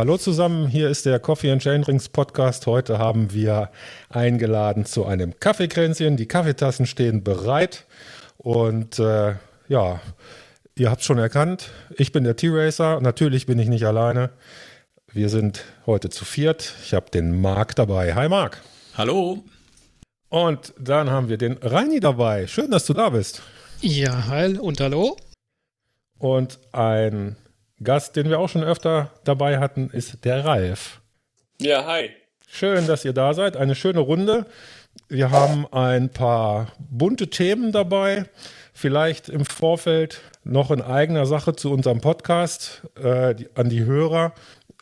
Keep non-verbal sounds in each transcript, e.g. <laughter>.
Hallo zusammen, hier ist der Coffee and Chain Rings Podcast. Heute haben wir eingeladen zu einem Kaffeekränzchen. Die Kaffeetassen stehen bereit und äh, ja, ihr habt schon erkannt, ich bin der T-Racer. Natürlich bin ich nicht alleine. Wir sind heute zu viert. Ich habe den Marc dabei. Hi Marc. Hallo. Und dann haben wir den Reini dabei. Schön, dass du da bist. Ja, hi und hallo. Und ein Gast, den wir auch schon öfter dabei hatten, ist der Ralf. Ja, hi. Schön, dass ihr da seid. Eine schöne Runde. Wir haben ein paar bunte Themen dabei. Vielleicht im Vorfeld noch in eigener Sache zu unserem Podcast äh, die, an die Hörer.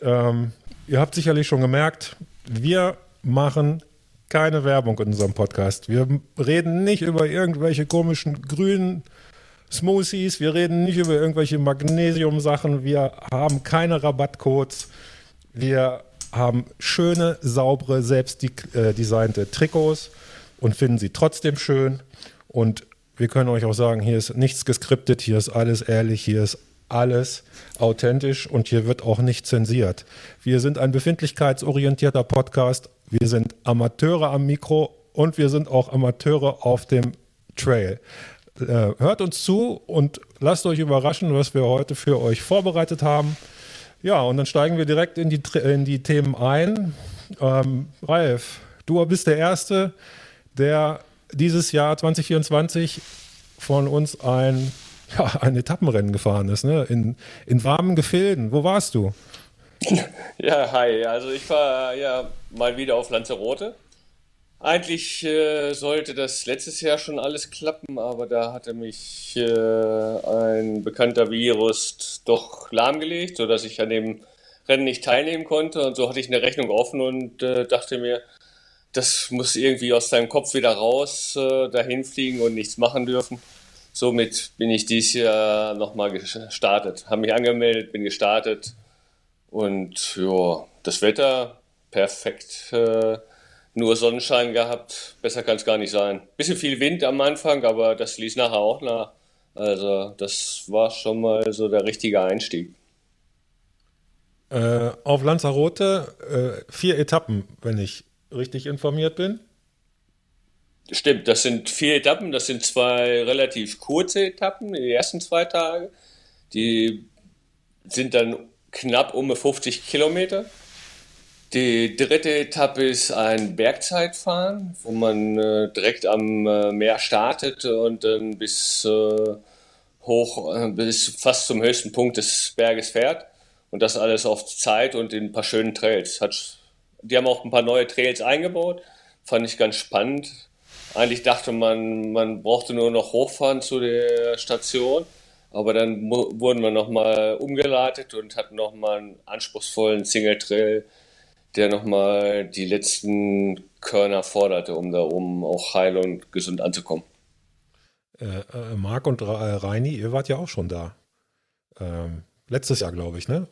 Ähm, ihr habt sicherlich schon gemerkt, wir machen keine Werbung in unserem Podcast. Wir reden nicht über irgendwelche komischen grünen Smoothies, wir reden nicht über irgendwelche Magnesium-Sachen, wir haben keine Rabattcodes, wir haben schöne, saubere, selbst äh, Trikots und finden sie trotzdem schön. Und wir können euch auch sagen, hier ist nichts geskriptet, hier ist alles ehrlich, hier ist alles authentisch und hier wird auch nicht zensiert. Wir sind ein befindlichkeitsorientierter Podcast, wir sind Amateure am Mikro und wir sind auch Amateure auf dem Trail. Äh, hört uns zu und lasst euch überraschen, was wir heute für euch vorbereitet haben. Ja, und dann steigen wir direkt in die, in die Themen ein. Ähm, Ralf, du bist der Erste, der dieses Jahr 2024 von uns ein, <laughs> ja, ein Etappenrennen gefahren ist, ne? in, in warmen Gefilden. Wo warst du? <laughs> Ja, hi. Also ich war ja mal wieder auf Lanzarote eigentlich äh, sollte das letztes Jahr schon alles klappen, aber da hatte mich äh, ein bekannter Virus doch lahmgelegt, sodass ich an dem Rennen nicht teilnehmen konnte. Und so hatte ich eine Rechnung offen und äh, dachte mir, das muss irgendwie aus deinem Kopf wieder raus, äh, dahin fliegen und nichts machen dürfen. Somit bin ich dieses Jahr nochmal gestartet. Habe mich angemeldet, bin gestartet und ja, das Wetter perfekt. Nur Sonnenschein gehabt. Besser kann es gar nicht sein. Bisschen viel Wind am Anfang, aber das ließ nachher auch nach. Also das war schon mal so der richtige Einstieg. Äh, auf Lanzarote äh, vier Etappen, wenn ich richtig informiert bin. Stimmt, das sind vier Etappen. Das sind zwei relativ kurze Etappen, die ersten zwei Tage. Die sind dann knapp um 50 Kilometer. Die dritte Etappe ist ein Bergzeitfahren, wo man äh, direkt am äh, Meer startet und dann bis äh, hoch, äh, bis fast zum höchsten Punkt des Berges fährt. Und das alles auf Zeit und in ein paar schönen Trails. Hat, die haben auch ein paar neue Trails eingebaut. Fand ich ganz spannend. Eigentlich dachte man, man brauchte nur noch hochfahren zu der Station. Aber dann wurden wir nochmal umgeleitet und hatten nochmal einen anspruchsvollen Single Trail der nochmal die letzten Körner forderte, um da oben auch heil und gesund anzukommen. Äh, äh, Marc und Reini, ihr wart ja auch schon da. Ähm, letztes Jahr, glaube ich, ne?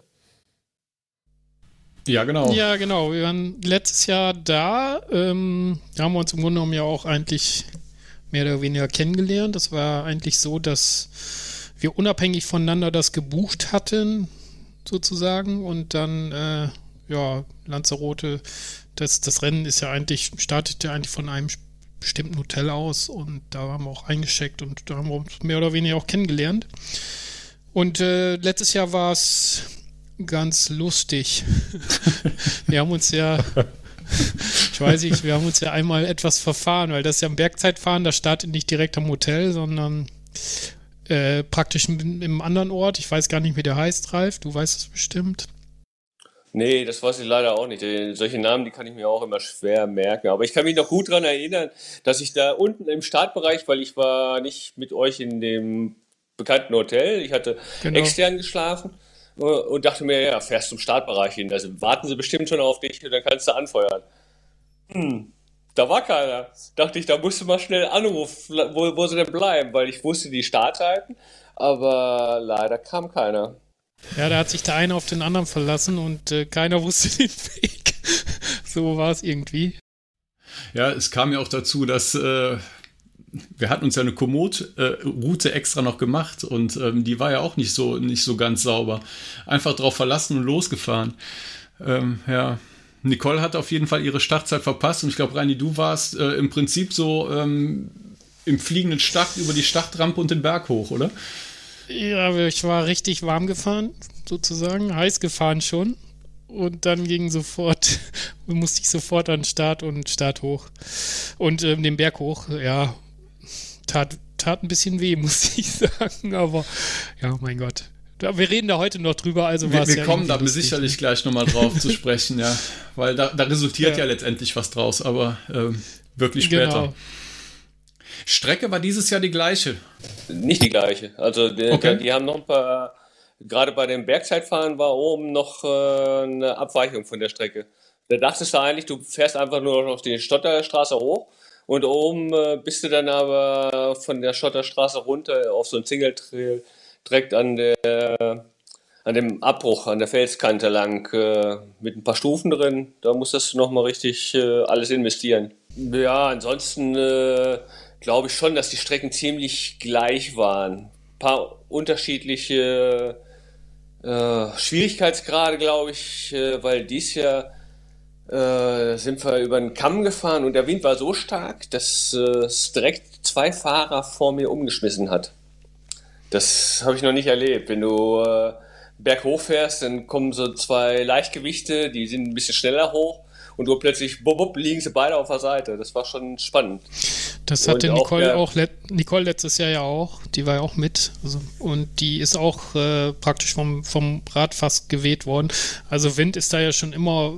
Ja, genau. Ja, genau. Wir waren letztes Jahr da. Ähm, da haben wir uns im Grunde genommen ja auch eigentlich mehr oder weniger kennengelernt. Das war eigentlich so, dass wir unabhängig voneinander das gebucht hatten, sozusagen. Und dann äh, ja, Lanzarote, das, das Rennen ist ja eigentlich, startet ja eigentlich von einem bestimmten Hotel aus und da haben wir auch eingeschickt und da haben wir uns mehr oder weniger auch kennengelernt. Und äh, letztes Jahr war es ganz lustig. <laughs> wir haben uns ja, ich weiß nicht, wir haben uns ja einmal etwas verfahren, weil das ist ja ein Bergzeitfahren, das startet nicht direkt am Hotel, sondern äh, praktisch im, im anderen Ort. Ich weiß gar nicht, wie der heißt, Ralf, du weißt es bestimmt. Nee, das weiß ich leider auch nicht. Solche Namen, die kann ich mir auch immer schwer merken. Aber ich kann mich noch gut daran erinnern, dass ich da unten im Startbereich, weil ich war nicht mit euch in dem bekannten Hotel, ich hatte genau. extern geschlafen äh, und dachte mir, ja, fährst zum Startbereich hin. Also warten sie bestimmt schon auf dich und dann kannst du anfeuern. Hm, da war keiner. Dachte ich, da musst du mal schnell anrufen, wo, wo sie denn bleiben, weil ich wusste die Startzeiten, aber leider kam keiner. Ja, da hat sich der eine auf den anderen verlassen und äh, keiner wusste <laughs> den Weg. so war es irgendwie. Ja, es kam ja auch dazu, dass äh, wir hatten uns ja eine Komoot-Route extra noch gemacht und ähm, die war ja auch nicht so, nicht so ganz sauber. Einfach drauf verlassen und losgefahren. Ähm, ja, Nicole hat auf jeden Fall ihre Startzeit verpasst und ich glaube, Reini, du warst äh, im Prinzip so ähm, im fliegenden Start über die Startrampe und den Berg hoch, oder? Ja, ich war richtig warm gefahren, sozusagen, heiß gefahren schon. Und dann ging sofort, <laughs> musste ich sofort an Start und Start hoch. Und ähm, den Berg hoch, ja, tat, tat ein bisschen weh, <laughs> muss ich sagen. Aber ja, mein Gott. Wir reden da heute noch drüber, also Wir, wir ja kommen da sicherlich ne? gleich nochmal drauf zu <laughs> sprechen, ja. Weil da, da resultiert ja. ja. letztendlich was draus, aber ähm, wirklich später. Genau. Strecke war dieses Jahr die gleiche. Nicht die gleiche. Also die, okay. die haben noch ein paar, gerade bei dem Bergzeitfahren war oben noch äh, eine Abweichung von der Strecke. Da dachtest du eigentlich, du fährst einfach nur noch auf die Stotterstraße hoch und oben äh, bist du dann aber von der Schotterstraße runter auf so ein Single Trail direkt an der an dem Abbruch, an der Felskante lang, äh, mit ein paar Stufen drin. Da musstest du nochmal richtig äh, alles investieren. Ja, ansonsten äh, glaube ich schon, dass die Strecken ziemlich gleich waren. Ein paar unterschiedliche äh, Schwierigkeitsgrade, glaube ich, äh, weil dies Jahr äh, sind wir über den Kamm gefahren und der Wind war so stark, dass es direkt zwei Fahrer vor mir umgeschmissen hat. Das habe ich noch nicht erlebt. Wenn du äh, berghoch fährst, dann kommen so zwei Leichtgewichte, die sind ein bisschen schneller hoch und du plötzlich bub, bub, liegen sie beide auf der Seite. Das war schon spannend. Das hatte Nicole auch, auch Nicole letztes Jahr ja auch. Die war ja auch mit. Also, und die ist auch äh, praktisch vom, vom Rad fast geweht worden. Also Wind ist da ja schon immer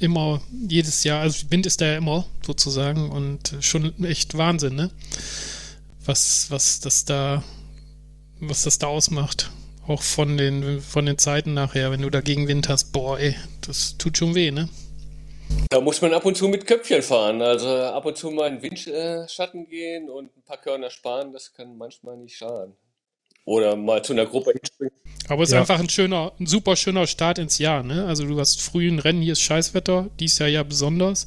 immer jedes Jahr, also Wind ist da ja immer sozusagen und schon echt Wahnsinn, ne? Was, was das da was das da ausmacht. Auch von den, von den Zeiten nachher, wenn du dagegen Wind hast, boah, ey, das tut schon weh, ne? Da muss man ab und zu mit Köpfchen fahren. Also ab und zu mal in Windschatten gehen und ein paar Körner sparen, das kann manchmal nicht schaden. Oder mal zu einer Gruppe hinspringen. Aber es ist ja. einfach ein schöner, ein super schöner Start ins Jahr, ne? Also du hast frühen Rennen, hier ist Scheißwetter, dies Jahr ja besonders.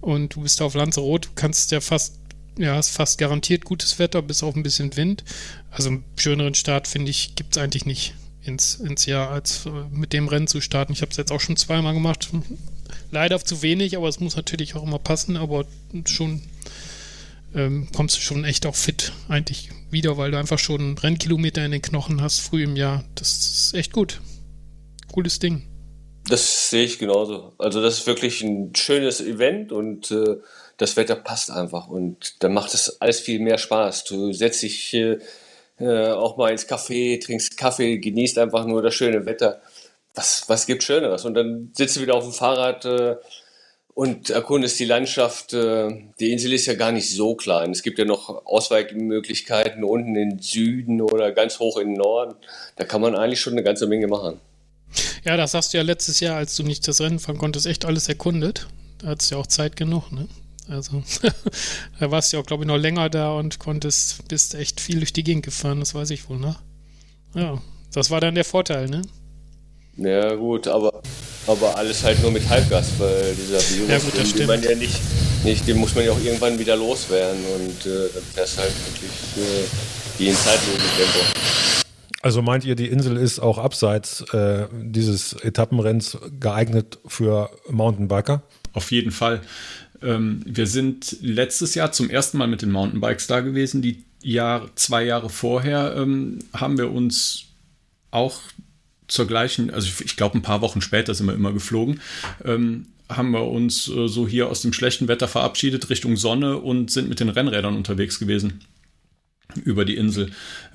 Und du bist auf Lanzarote, du kannst ja fast ja, ist fast garantiert gutes Wetter, bis auf ein bisschen Wind. Also einen schöneren Start, finde ich, gibt es eigentlich nicht ins, ins Jahr, als äh, mit dem Rennen zu starten. Ich habe es jetzt auch schon zweimal gemacht. Leider zu wenig, aber es muss natürlich auch immer passen, aber schon ähm, kommst du schon echt auch fit eigentlich wieder, weil du einfach schon Rennkilometer in den Knochen hast, früh im Jahr. Das ist echt gut. Cooles Ding. Das sehe ich genauso. Also das ist wirklich ein schönes Event und äh, das Wetter passt einfach und dann macht es alles viel mehr Spaß. Du setzt dich äh, auch mal ins Café, trinkst Kaffee, genießt einfach nur das schöne Wetter. Was, was gibt Schöneres? Und dann sitzt du wieder auf dem Fahrrad äh, und erkundest die Landschaft. Äh, die Insel ist ja gar nicht so klein. Es gibt ja noch Ausweichmöglichkeiten unten in den Süden oder ganz hoch in den Norden. Da kann man eigentlich schon eine ganze Menge machen. Ja, das hast du ja letztes Jahr, als du nicht das Rennen fahren konntest, echt alles erkundet. Da hattest du ja auch Zeit genug, ne? Also <laughs> da warst du ja auch, glaube ich, noch länger da und konntest, bist echt viel durch die Gegend gefahren, das weiß ich wohl, ne? Ja, das war dann der Vorteil, ne? Ja, gut, aber, aber alles halt nur mit Halbgas, weil dieser Virus, ja, gut, das den, man ja nicht, nicht, den muss man ja auch irgendwann wieder loswerden und äh, dann fährst halt wirklich äh, wie in Zeitlupentempo. Also meint ihr, die Insel ist auch abseits äh, dieses Etappenrenns geeignet für Mountainbiker? Auf jeden Fall. Ähm, wir sind letztes Jahr zum ersten Mal mit den Mountainbikes da gewesen. Die Jahr, zwei Jahre vorher ähm, haben wir uns auch zur gleichen, also ich glaube ein paar Wochen später sind wir immer geflogen, ähm, haben wir uns äh, so hier aus dem schlechten Wetter verabschiedet Richtung Sonne und sind mit den Rennrädern unterwegs gewesen über die Insel.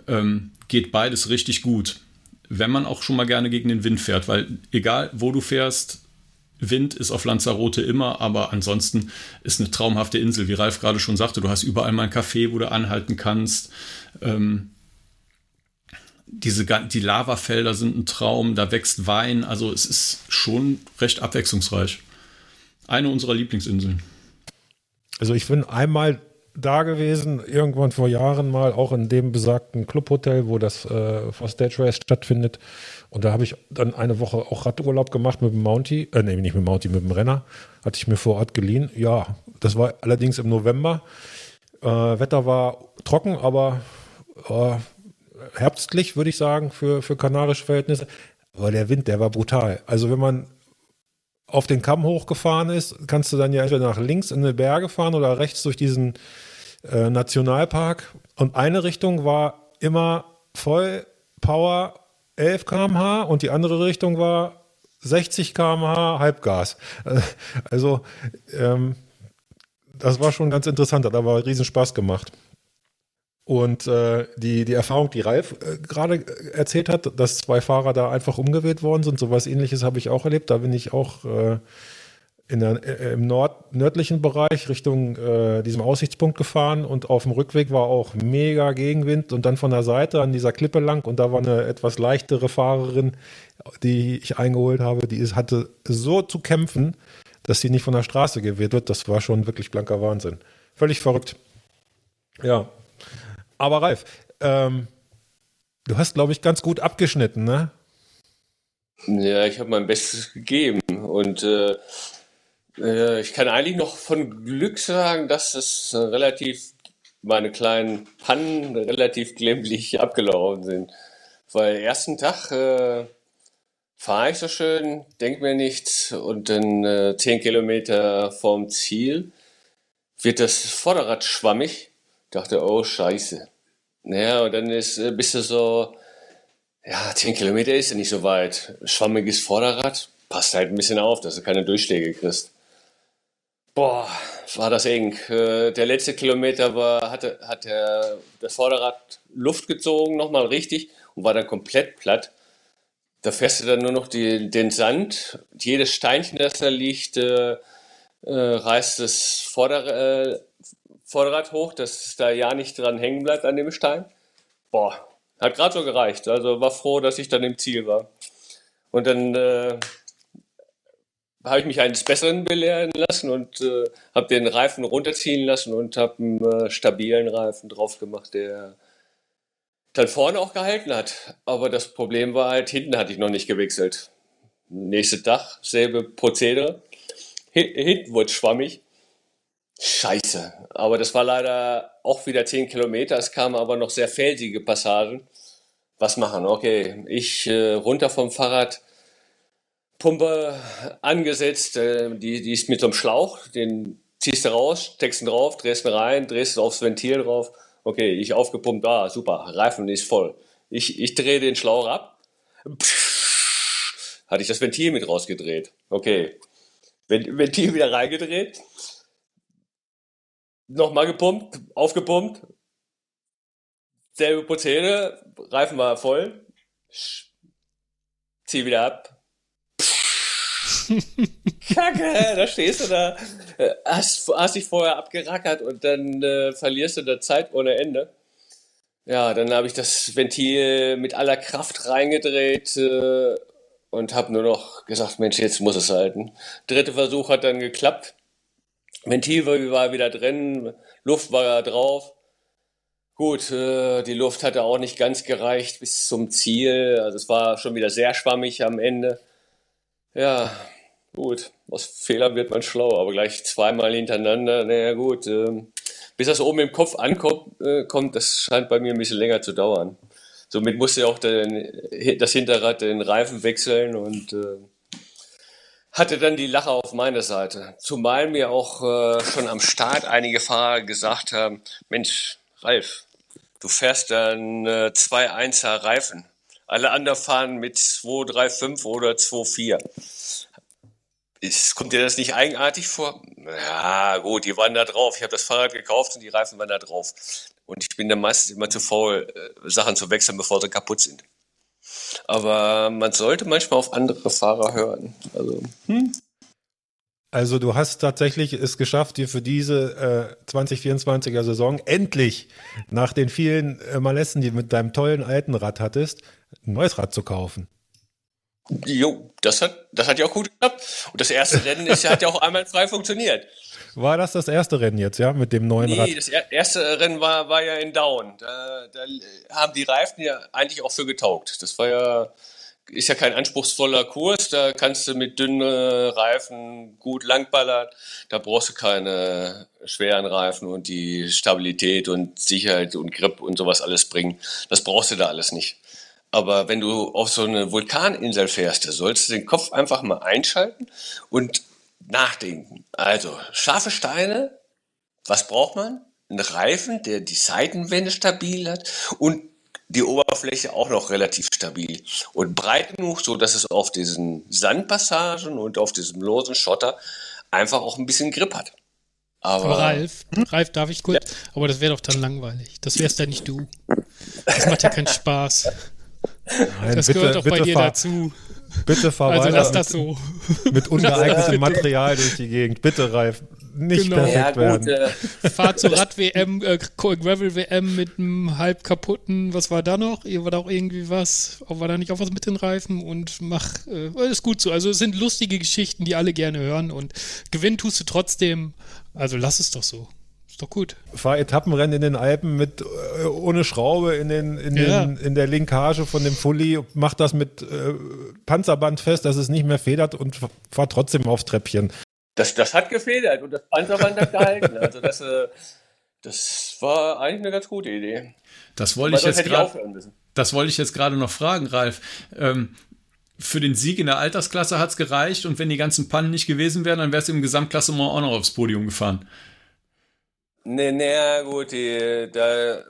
Ähm, geht beides richtig gut, wenn man auch schon mal gerne gegen den Wind fährt, weil egal wo du fährst, Wind ist auf Lanzarote immer, aber ansonsten ist eine traumhafte Insel, wie Ralf gerade schon sagte. Du hast überall mal ein Café, wo du anhalten kannst. Ähm, diese, die Lavafelder sind ein Traum, da wächst Wein, also es ist schon recht abwechslungsreich. Eine unserer Lieblingsinseln. Also ich bin einmal da gewesen, irgendwann vor Jahren mal, auch in dem besagten Clubhotel, wo das äh, For Stage Race stattfindet. Und da habe ich dann eine Woche auch Radurlaub gemacht mit dem Mountie, äh, nee, nicht mit dem Mountie, mit dem Renner. Hatte ich mir vor Ort geliehen. Ja, das war allerdings im November. Äh, Wetter war trocken, aber äh, herbstlich, würde ich sagen, für, für kanarische Verhältnisse. Aber der Wind, der war brutal. Also wenn man auf den Kamm hochgefahren ist, kannst du dann ja entweder nach links in die Berge fahren oder rechts durch diesen äh, Nationalpark. Und eine Richtung war immer voll Power 11 km/h und die andere Richtung war 60 km/h Halbgas. <laughs> Also ähm, das war schon ganz interessant, hat aber riesen Spaß gemacht. Und äh, die, die Erfahrung, die Ralf äh, gerade erzählt hat, dass zwei Fahrer da einfach umgewählt worden sind, sowas ähnliches habe ich auch erlebt. Da bin ich auch äh, in der, äh, im Nord, nördlichen Bereich Richtung äh, diesem Aussichtspunkt gefahren und auf dem Rückweg war auch mega Gegenwind und dann von der Seite an dieser Klippe lang und da war eine etwas leichtere Fahrerin, die ich eingeholt habe, die ist, hatte so zu kämpfen, dass sie nicht von der Straße gewählt wird. Das war schon wirklich blanker Wahnsinn. Völlig verrückt. Ja, aber Ralf, ähm, du hast, glaube ich, ganz gut abgeschnitten, ne? Ja, ich habe mein Bestes gegeben und äh, äh, ich kann eigentlich noch von Glück sagen, dass es relativ meine kleinen Pannen relativ glimpflich abgelaufen sind. Weil ersten Tag äh, fahre ich so schön, denke mir nichts und dann äh, 10 Kilometer vom Ziel wird das Vorderrad schwammig dachte, oh Scheiße. Naja, und dann ist, äh, bist du so, ja, 10 Kilometer ist ja nicht so weit. Schwammiges Vorderrad, passt halt ein bisschen auf, dass du keine Durchschläge kriegst. Boah, war das eng. Äh, der letzte Kilometer war, hatte, hat der, das Vorderrad Luft gezogen, nochmal richtig, und war dann komplett platt. Da fährst du dann nur noch die, den Sand. Jedes Steinchen, das da liegt, äh, äh, reißt das Vorder, äh, Vorderrad hoch, dass da ja nicht dran hängen bleibt an dem Stein. Boah, hat gerade so gereicht. Also war froh, dass ich dann im Ziel war. Und dann äh, habe ich mich eines Besseren belehren lassen und äh, habe den Reifen runterziehen lassen und habe einen äh, stabilen Reifen drauf gemacht, der dann vorne auch gehalten hat. Aber das Problem war halt, hinten hatte ich noch nicht gewechselt. Nächste Tag, selbe Prozedere. Hinten wurde schwammig. Scheiße. Aber das war leider auch wieder 10 Kilometer. Es kamen aber noch sehr felsige Passagen. Was machen? Okay, ich äh, runter vom Fahrrad, Pumpe angesetzt, äh, die, die ist mit so einem Schlauch, den ziehst du raus, steckst ihn drauf, drehst ihn rein, drehst aufs Ventil drauf. Okay, ich aufgepumpt, ah, super, Reifen ist voll. Ich, ich drehe den Schlauch ab. Pff, hatte ich das Ventil mit rausgedreht. Okay. Ventil wieder reingedreht nochmal gepumpt, aufgepumpt, selbe Prozedere, Reifen war voll, zieh wieder ab. <laughs> Kacke, da stehst du da, äh, hast, hast dich vorher abgerackert und dann äh, verlierst du da Zeit ohne Ende. Ja, dann habe ich das Ventil mit aller Kraft reingedreht äh, und habe nur noch gesagt, Mensch, jetzt muss es halten. Dritter Versuch hat dann geklappt. Ventil war wieder drin, Luft war da drauf. Gut, äh, die Luft hatte auch nicht ganz gereicht bis zum Ziel. Also es war schon wieder sehr schwammig am Ende. Ja, gut, aus Fehlern wird man schlau, aber gleich zweimal hintereinander, naja gut. Äh, bis das oben im Kopf ankommt, äh, kommt, das scheint bei mir ein bisschen länger zu dauern. Somit musste auch den, das Hinterrad den Reifen wechseln und äh, hatte dann die Lache auf meiner Seite. Zumal mir auch äh, schon am Start einige Fahrer gesagt haben, Mensch, Ralf, du fährst dann äh, 2-1er Reifen. Alle anderen fahren mit 2-3-5 oder 2-4. Ist, kommt dir das nicht eigenartig vor? Ja, gut, die waren da drauf. Ich habe das Fahrrad gekauft und die Reifen waren da drauf. Und ich bin dann meistens immer zu faul, äh, Sachen zu wechseln, bevor sie kaputt sind. Aber man sollte manchmal auf andere Fahrer hören. Also, hm? Also du hast tatsächlich es geschafft, dir für diese äh, 2024er Saison endlich nach den vielen äh, Malessen, die du mit deinem tollen alten Rad hattest, ein neues Rad zu kaufen. Jo, das hat, das hat ja auch gut geklappt. Und das erste Rennen ist, hat ja auch einmal frei funktioniert. War das das erste Rennen jetzt, ja, mit dem neuen nee, Rad? Nee, das erste Rennen war, war ja in Down. Da, da haben die Reifen ja eigentlich auch für getaugt. Das war ja ist ja kein anspruchsvoller Kurs, da kannst du mit dünnen Reifen gut langballern, da brauchst du keine schweren Reifen und die Stabilität und Sicherheit und Grip und sowas alles bringen. Das brauchst du da alles nicht. Aber wenn du auf so eine Vulkaninsel fährst, da sollst du den Kopf einfach mal einschalten und nachdenken. Also scharfe Steine, was braucht man? Ein Reifen, der die Seitenwände stabil hat und die Oberfläche auch noch relativ stabil und breit genug, so dass es auf diesen Sandpassagen und auf diesem losen Schotter einfach auch ein bisschen Grip hat. Aber, aber Ralf, Ralf, darf ich kurz? Ja. Aber das wäre doch dann langweilig. Das wärst dann nicht du. Das macht ja keinen Spaß. Nein, das bitte, gehört doch bei dir dazu. Bitte fahr also lass das so. Mit <laughs> ungeeignetem Material durch die Gegend. Bitte, Ralf. Nicht genau. perfekt ja, gut, werden. Äh. Fahr zur Rad-WM, äh, Gravel-WM mit einem halb kaputten, was war da noch? War da auch irgendwie was? War da nicht auch was mit den Reifen? Und mach, äh, ist gut so. Also es sind lustige Geschichten, die alle gerne hören und gewinnen tust du trotzdem. Also lass es doch so. Ist doch gut. Fahr Etappenrennen in den Alpen mit äh, ohne Schraube in, den, in, ja. den, in der Linkage von dem Fully, mach das mit äh, Panzerband fest, dass es nicht mehr federt und fahr trotzdem aufs Treppchen. Das, das hat gefedert und das Panzerband hat gehalten. <laughs> Also das, äh, das war eigentlich eine ganz gute Idee. Das wollte ich jetzt gerade. Das wollte ich jetzt gerade noch fragen, Ralf. Ähm, für den Sieg in der Altersklasse hat es gereicht und wenn die ganzen Pannen nicht gewesen wären, dann wärst du im Gesamtklassement auch noch aufs Podium gefahren. Nee, nee, gut, die, da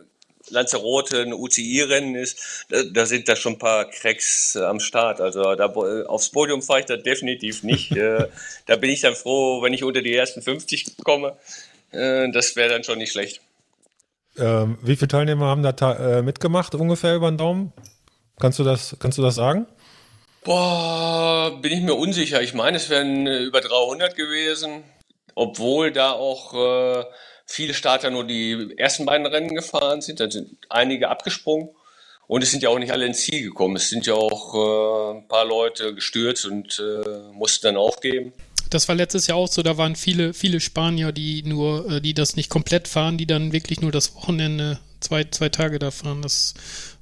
Lanzarote ein UCI-Rennen ist, da, da, sind da schon ein paar Cracks äh, am Start. Also da, aufs Podium fahre ich da definitiv nicht. <laughs> äh, da bin ich dann froh, wenn ich unter die ersten 50 komme. Äh, das wäre dann schon nicht schlecht. Ähm, wie viele Teilnehmer haben da äh, mitgemacht, ungefähr über den Daumen? Kannst du das, kannst du das sagen? Boah, bin ich mir unsicher. Ich meine, es wären über 300 gewesen, obwohl da auch viele Starter nur die ersten beiden Rennen gefahren sind, dann sind einige abgesprungen. Und es sind ja auch nicht alle ins Ziel gekommen. Es sind ja auch äh, ein paar Leute gestürzt und äh, mussten dann aufgeben. Das war letztes Jahr auch so, da waren viele, viele Spanier, die nur, äh, die das nicht komplett fahren, die dann wirklich nur das Wochenende, zwei, zwei Tage da fahren. Das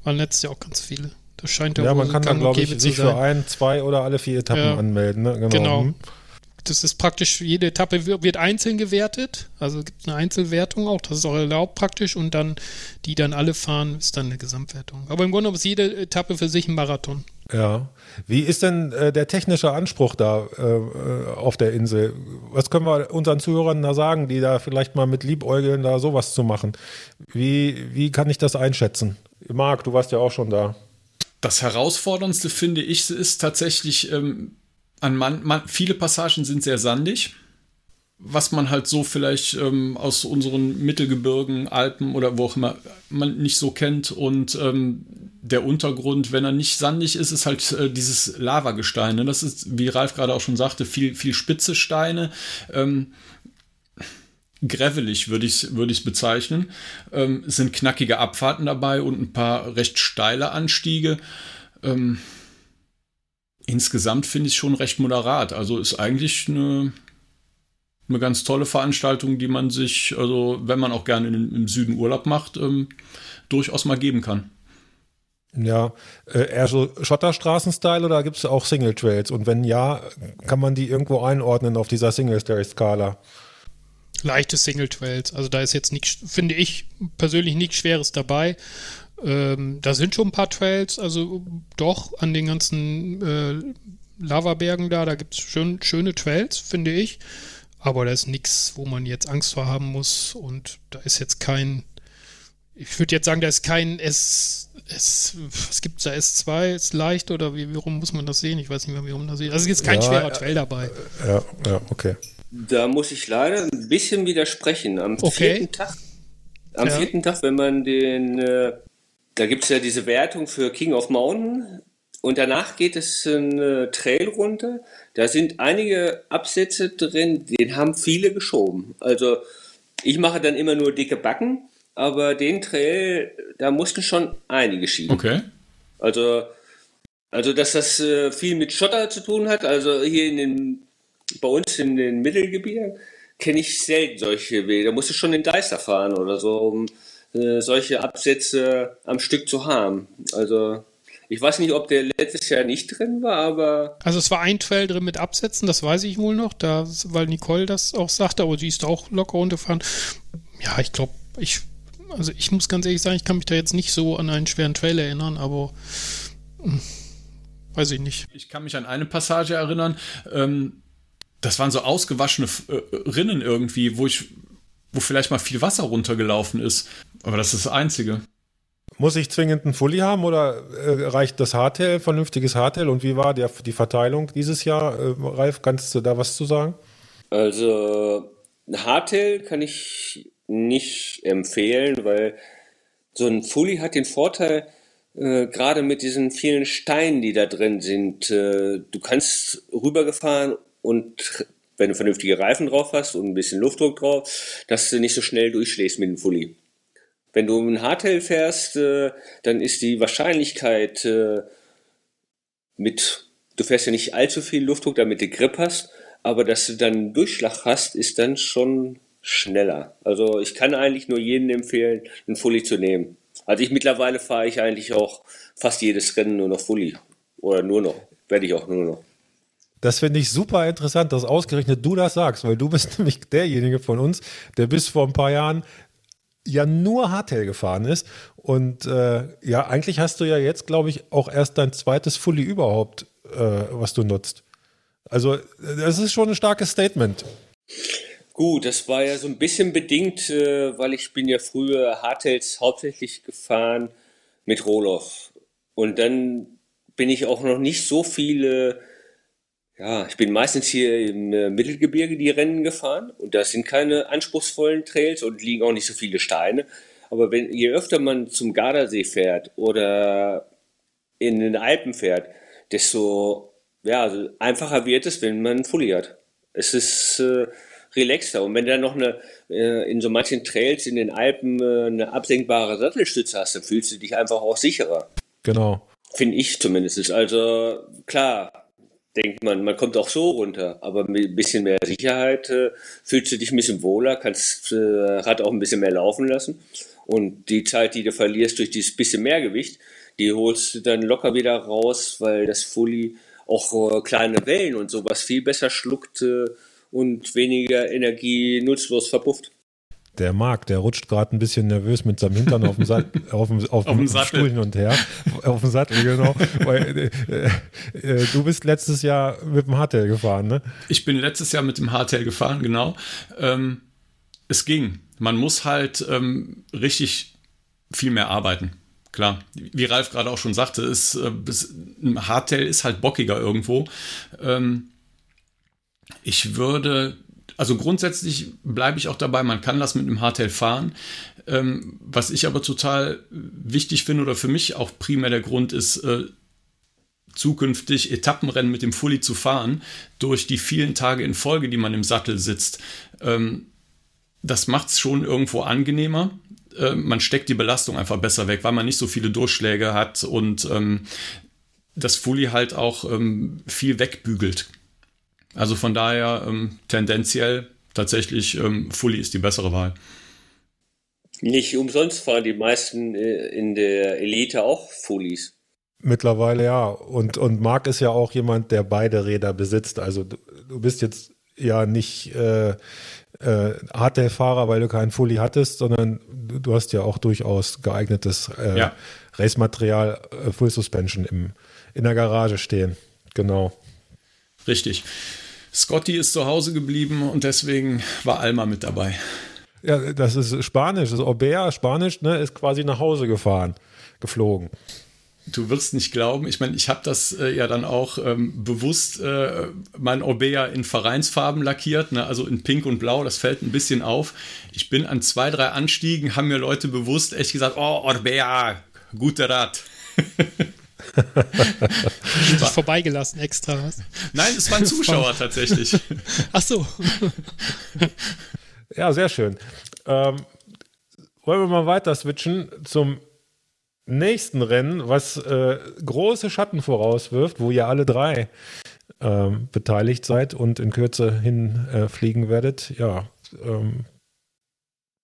waren letztes Jahr auch ganz viele. Das scheint ja, ja man kann dann, glaube ich, sich für ein, zwei oder alle vier Etappen ja, anmelden. Ne? Genau. genau. Das ist praktisch, jede Etappe wird einzeln gewertet. Also gibt es eine Einzelwertung auch, das ist auch erlaubt praktisch. Und dann, die dann alle fahren, ist dann eine Gesamtwertung. Aber im Grunde genommen ist jede Etappe für sich ein Marathon. Ja. Wie ist denn äh, der technische Anspruch da äh, auf der Insel? Was können wir unseren Zuhörern da sagen, die da vielleicht mal mit Liebäugeln da sowas zu machen? Wie, wie kann ich das einschätzen? Marc, du warst ja auch schon da. Das Herausforderndste, finde ich, ist tatsächlich, ähm, an man, man, viele Passagen sind sehr sandig, was man halt so vielleicht ähm, aus unseren Mittelgebirgen, Alpen oder wo auch immer man nicht so kennt. Und ähm, der Untergrund, wenn er nicht sandig ist, ist halt äh, dieses Lavagestein. Ne? Das ist, wie Ralf gerade auch schon sagte, viel, viel spitze Steine. Ähm, gravelig würde ich es würd bezeichnen. Ähm, es sind knackige Abfahrten dabei und ein paar recht steile Anstiege. Ähm, insgesamt finde ich es schon recht moderat. Also ist eigentlich eine, eine ganz tolle Veranstaltung, die man sich, also wenn man auch gerne in, im Süden Urlaub macht, ähm, durchaus mal geben kann. Ja, äh, eher so Schotterstraßen-Style oder gibt es auch Single Trails? Und wenn ja, kann man die irgendwo einordnen auf dieser Single-Skala? Leichte Single Trails. Also da ist jetzt nichts, finde ich persönlich nichts Schweres dabei. Ähm, da sind schon ein paar Trails, also doch an den ganzen äh, Lavabergen da, da gibt es schön, schöne Trails, finde ich. Aber da ist nichts, wo man jetzt Angst vor haben muss. Und da ist jetzt kein, ich würde jetzt sagen, da ist kein S, S was gibt es da, S2, ist leicht oder wie, warum muss man das sehen? Ich weiß nicht mehr, wie rum das sieht. Also es ist kein ja, schwerer Trail dabei. Ja, ja, okay. Da muss ich leider ein bisschen widersprechen. Am okay. vierten Tag, am ja. vierten Tag, wenn man den äh, da gibt es ja diese Wertung für King of Mountain und danach geht es eine Trail runter. Da sind einige Absätze drin, den haben viele geschoben. Also ich mache dann immer nur dicke Backen, aber den Trail, da mussten schon einige schieben. Okay. Also, also dass das äh, viel mit Schotter zu tun hat, also hier in den, bei uns in den Mittelgebirgen kenne ich selten solche Wege. Da musst du schon in Deister fahren oder so, um äh, solche Absätze am Stück zu haben. Also Ich weiß nicht, ob der letztes Jahr nicht drin war, aber. Also es war ein Trail drin mit Absätzen, das weiß ich wohl noch, da, weil Nicole das auch sagte, aber sie ist auch locker runtergefahren. Ja, ich glaube, ich, also ich muss ganz ehrlich sagen, ich kann mich da jetzt nicht so an einen schweren Trail erinnern, aber hm, weiß ich nicht. Ich kann mich an eine Passage erinnern, ähm, das waren so ausgewaschene äh, Rinnen irgendwie, wo ich, wo vielleicht mal viel Wasser runtergelaufen ist. Aber das ist das Einzige. Muss ich zwingend ein Fully haben oder äh, reicht das Hardtail, vernünftiges Hardtail? Und wie war der, die Verteilung dieses Jahr? Äh, Ralf, kannst du da was zu sagen? Also, ein Hardtail kann ich nicht empfehlen, weil so ein Fully hat den Vorteil, äh, gerade mit diesen vielen Steinen, die da drin sind, äh, du kannst rübergefahren und wenn du vernünftige Reifen drauf hast und ein bisschen Luftdruck drauf, dass du nicht so schnell durchschlägst mit dem Fully. Wenn du ein Hardtail fährst, äh, dann ist die Wahrscheinlichkeit äh, mit, du fährst ja nicht allzu viel Luftdruck, damit du Grip hast, aber dass du dann Durchschlag hast, ist dann schon schneller. Also ich kann eigentlich nur jedem empfehlen, einen Fully zu nehmen. Also ich mittlerweile fahre ich eigentlich auch fast jedes Rennen nur noch Fully. Oder nur noch. Werde ich auch nur noch. Das finde ich super interessant, dass ausgerechnet du das sagst, weil du bist <laughs> nämlich derjenige von uns, der bis vor ein paar Jahren ja nur Hardtail gefahren ist. Und äh, ja, eigentlich hast du ja jetzt, glaube ich, auch erst dein zweites Fully überhaupt, äh, was du nutzt. Also, das ist schon ein starkes Statement. Gut, das war ja so ein bisschen bedingt, äh, weil ich bin ja früher Hardtails hauptsächlich gefahren mit Roloff. Und dann bin ich auch noch nicht so viele ja, ich bin meistens hier im äh, Mittelgebirge die Rennen gefahren und das sind keine anspruchsvollen Trails und liegen auch nicht so viele Steine. Aber wenn, je öfter man zum Gardasee fährt oder in den Alpen fährt, desto ja, also einfacher wird es, wenn man Fully hat. Es ist äh, relaxter. Und wenn du dann noch eine, äh, in so manchen Trails in den Alpen äh, eine absenkbare Sattelstütze hast, dann fühlst du dich einfach auch sicherer. Genau. Finde ich zumindest. Also klar, denkt man, man kommt auch so runter, aber mit ein bisschen mehr Sicherheit äh, fühlst du dich ein bisschen wohler, kannst äh, Rad auch ein bisschen mehr laufen lassen und die Zeit, die du verlierst durch dieses bisschen mehr Gewicht, die holst du dann locker wieder raus, weil das Fully auch äh, kleine Wellen und sowas viel besser schluckt äh, und weniger Energie nutzlos verpufft. Der Marc, der rutscht gerade ein bisschen nervös mit seinem Hintern auf dem, Sat <laughs> auf dem, auf dem, auf Stuhl hin und her. Auf dem Sattel, genau. Weil, äh, äh, du bist letztes Jahr mit dem Hardtail gefahren, ne? Ich bin letztes Jahr mit dem Hardtail gefahren, genau. Ähm, es ging. Man muss halt ähm, richtig viel mehr arbeiten. Klar, wie Ralf gerade auch schon sagte, ist, äh, ein Hardtail ist halt bockiger irgendwo. Ähm, ich würde also grundsätzlich bleibe ich auch dabei, man kann das mit einem Hardtail fahren. Ähm, was ich aber total wichtig finde oder für mich auch primär der Grund ist, äh, zukünftig Etappenrennen mit dem Fully zu fahren, durch die vielen Tage in Folge, die man im Sattel sitzt. Ähm, das macht es schon irgendwo angenehmer. Äh, man steckt die Belastung einfach besser weg, weil man nicht so viele Durchschläge hat und ähm, das Fully halt auch ähm, viel wegbügelt. Also von daher ähm, tendenziell tatsächlich ähm, Fully ist die bessere Wahl. Nicht umsonst fahren die meisten äh, in der Elite auch Fullies. Mittlerweile ja. Und, und Marc ist ja auch jemand, der beide Räder besitzt. Also du, du bist jetzt ja nicht äh, äh, Hardtail-Fahrer, weil du keinen Fully hattest, sondern du, du hast ja auch durchaus geeignetes äh, ja. Racematerial, äh, Full Suspension im, in der Garage stehen. Genau. Richtig. Scotty ist zu Hause geblieben und deswegen war Alma mit dabei. Ja, das ist Spanisch. Das Aubert, Spanisch, ne, ist quasi nach Hause gefahren, geflogen. Du wirst nicht glauben, ich meine, ich habe das äh, ja dann auch ähm, bewusst äh, mein Orbea in Vereinsfarben lackiert, ne? also in Pink und Blau, das fällt ein bisschen auf. Ich bin an zwei, drei Anstiegen, haben mir Leute bewusst echt gesagt, oh, Orbea, guter Rad. <laughs> <laughs> Dich vorbeigelassen extra, was? Nein, es waren <laughs> Zuschauer tatsächlich. Ach so. <laughs> ja, sehr schön. Ähm, wollen wir mal weiter switchen zum nächsten Rennen, was äh, große Schatten vorauswirft, wo ihr alle drei ähm, beteiligt seid und in Kürze hinfliegen äh, werdet. Ja, ähm,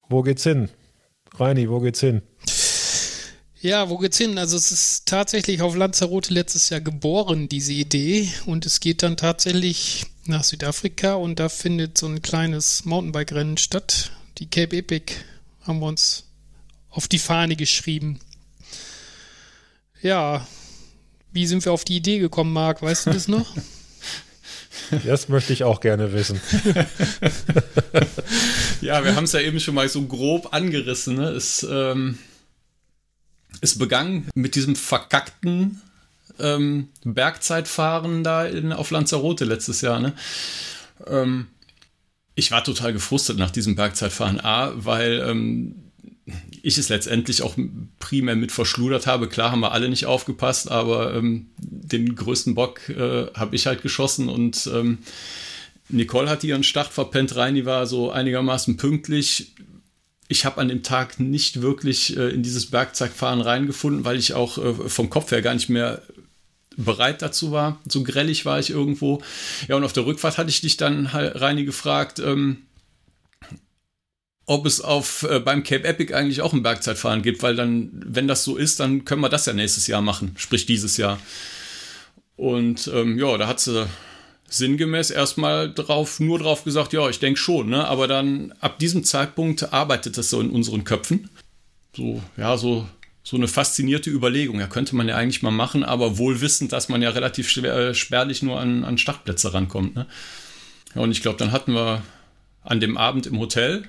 wo geht's hin? Reini, wo geht's hin? Ja, wo geht's hin? Also es ist tatsächlich auf Lanzarote letztes Jahr geboren, diese Idee. Und es geht dann tatsächlich nach Südafrika und da findet so ein kleines Mountainbike-Rennen statt. Die Cape Epic haben wir uns auf die Fahne geschrieben. Ja, wie sind wir auf die Idee gekommen, Marc? Weißt du das noch? <laughs> Das möchte ich auch gerne wissen. <laughs> ja, wir haben es ja eben schon mal so grob angerissen. Ne? Es, ähm, es begann mit diesem verkackten ähm, Bergzeitfahren da in, auf Lanzarote letztes Jahr. Ne? Ähm, ich war total gefrustet nach diesem Bergzeitfahren. A, weil ähm, ich es letztendlich auch primär mit verschludert habe. Klar haben wir alle nicht aufgepasst, aber ähm, den größten Bock äh, habe ich halt geschossen und ähm, Nicole hat ihren Start verpennt. Reini war so einigermaßen pünktlich. Ich habe an dem Tag nicht wirklich äh, in dieses Bergzeugfahren reingefunden, weil ich auch äh, vom Kopf her gar nicht mehr bereit dazu war. So grellig war ich irgendwo. Ja, und auf der Rückfahrt hatte ich dich dann, halt, Reini, gefragt, ähm, ob es auf äh, beim Cape Epic eigentlich auch ein Bergzeitfahren gibt, weil dann, wenn das so ist, dann können wir das ja nächstes Jahr machen, sprich dieses Jahr. Und ähm, ja, da hat sie sinngemäß erstmal drauf, nur drauf gesagt, ja, ich denke schon, ne? Aber dann ab diesem Zeitpunkt arbeitet das so in unseren Köpfen. So, ja, so, so eine faszinierte Überlegung. Ja, könnte man ja eigentlich mal machen, aber wohl wissend, dass man ja relativ schwer, äh, spärlich nur an, an Startplätze rankommt. Ne? Ja, und ich glaube, dann hatten wir an dem Abend im Hotel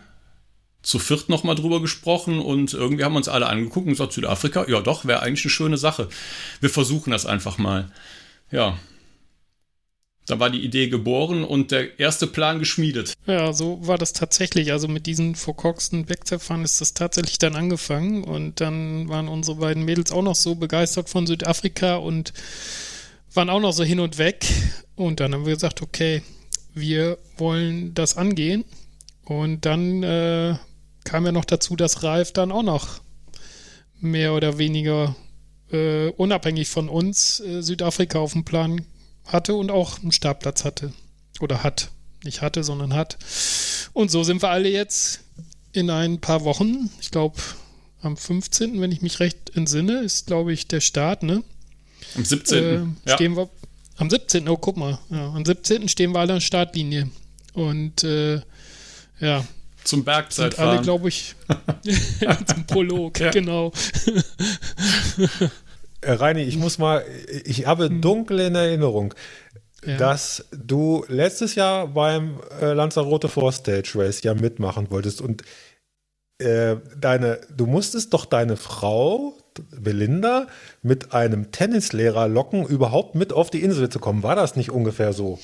zu viert nochmal drüber gesprochen und irgendwie haben wir uns alle angeguckt und gesagt, Südafrika, ja doch, wäre eigentlich eine schöne Sache. Wir versuchen das einfach mal. Ja. Da war die Idee geboren und der erste Plan geschmiedet. Ja, so war das tatsächlich. Also mit diesen verkorksten Wegzerfahren ist das tatsächlich dann angefangen und dann waren unsere beiden Mädels auch noch so begeistert von Südafrika und waren auch noch so hin und weg. Und dann haben wir gesagt, okay, wir wollen das angehen. Und dann äh, kam ja noch dazu, dass Ralf dann auch noch mehr oder weniger äh, unabhängig von uns äh, Südafrika auf dem Plan hatte und auch einen Startplatz hatte. Oder hat. Nicht hatte, sondern hat. Und so sind wir alle jetzt in ein paar Wochen, ich glaube am 15., wenn ich mich recht entsinne, ist, glaube ich, der Start, ne? Am 17. Äh, ja. stehen wir. Am 17. Oh, guck mal. Ja, am 17. stehen wir alle an der Startlinie. Und äh, ja, zum Bergzeitfahren. Sind alle, glaube ich, <laughs> <laughs> zum Prolog, ja. genau. <laughs> Äh, Reini, ich muss mal, ich habe hm. dunkel in Erinnerung, ja. dass du letztes Jahr beim äh, Lanzarote Four Stage Race ja mitmachen wolltest und äh, deine, du musstest doch deine Frau Belinda mit einem Tennislehrer locken, überhaupt mit auf die Insel zu kommen. War das nicht ungefähr so?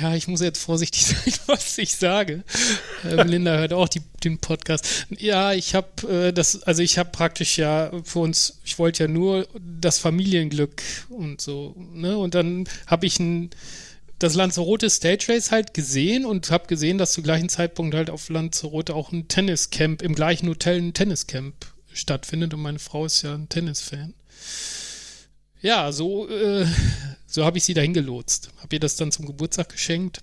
Ja, ich muss jetzt vorsichtig <laughs> sein, was ich sage. Äh, <laughs> Linda hört auch die, den Podcast. Ja, ich habe äh, das, also ich habe praktisch ja für uns, ich wollte ja nur das Familienglück und so, ne? Und dann habe ich ein das Lanzarote Stage Race halt gesehen und habe gesehen, dass zu gleichen Zeitpunkt halt auf Lanzarote auch ein Tenniscamp im gleichen Hotel ein Tenniscamp stattfindet und meine Frau ist ja ein Tennisfan. Ja, so äh, so habe ich sie dahin gelotst. Habe ihr das dann zum Geburtstag geschenkt,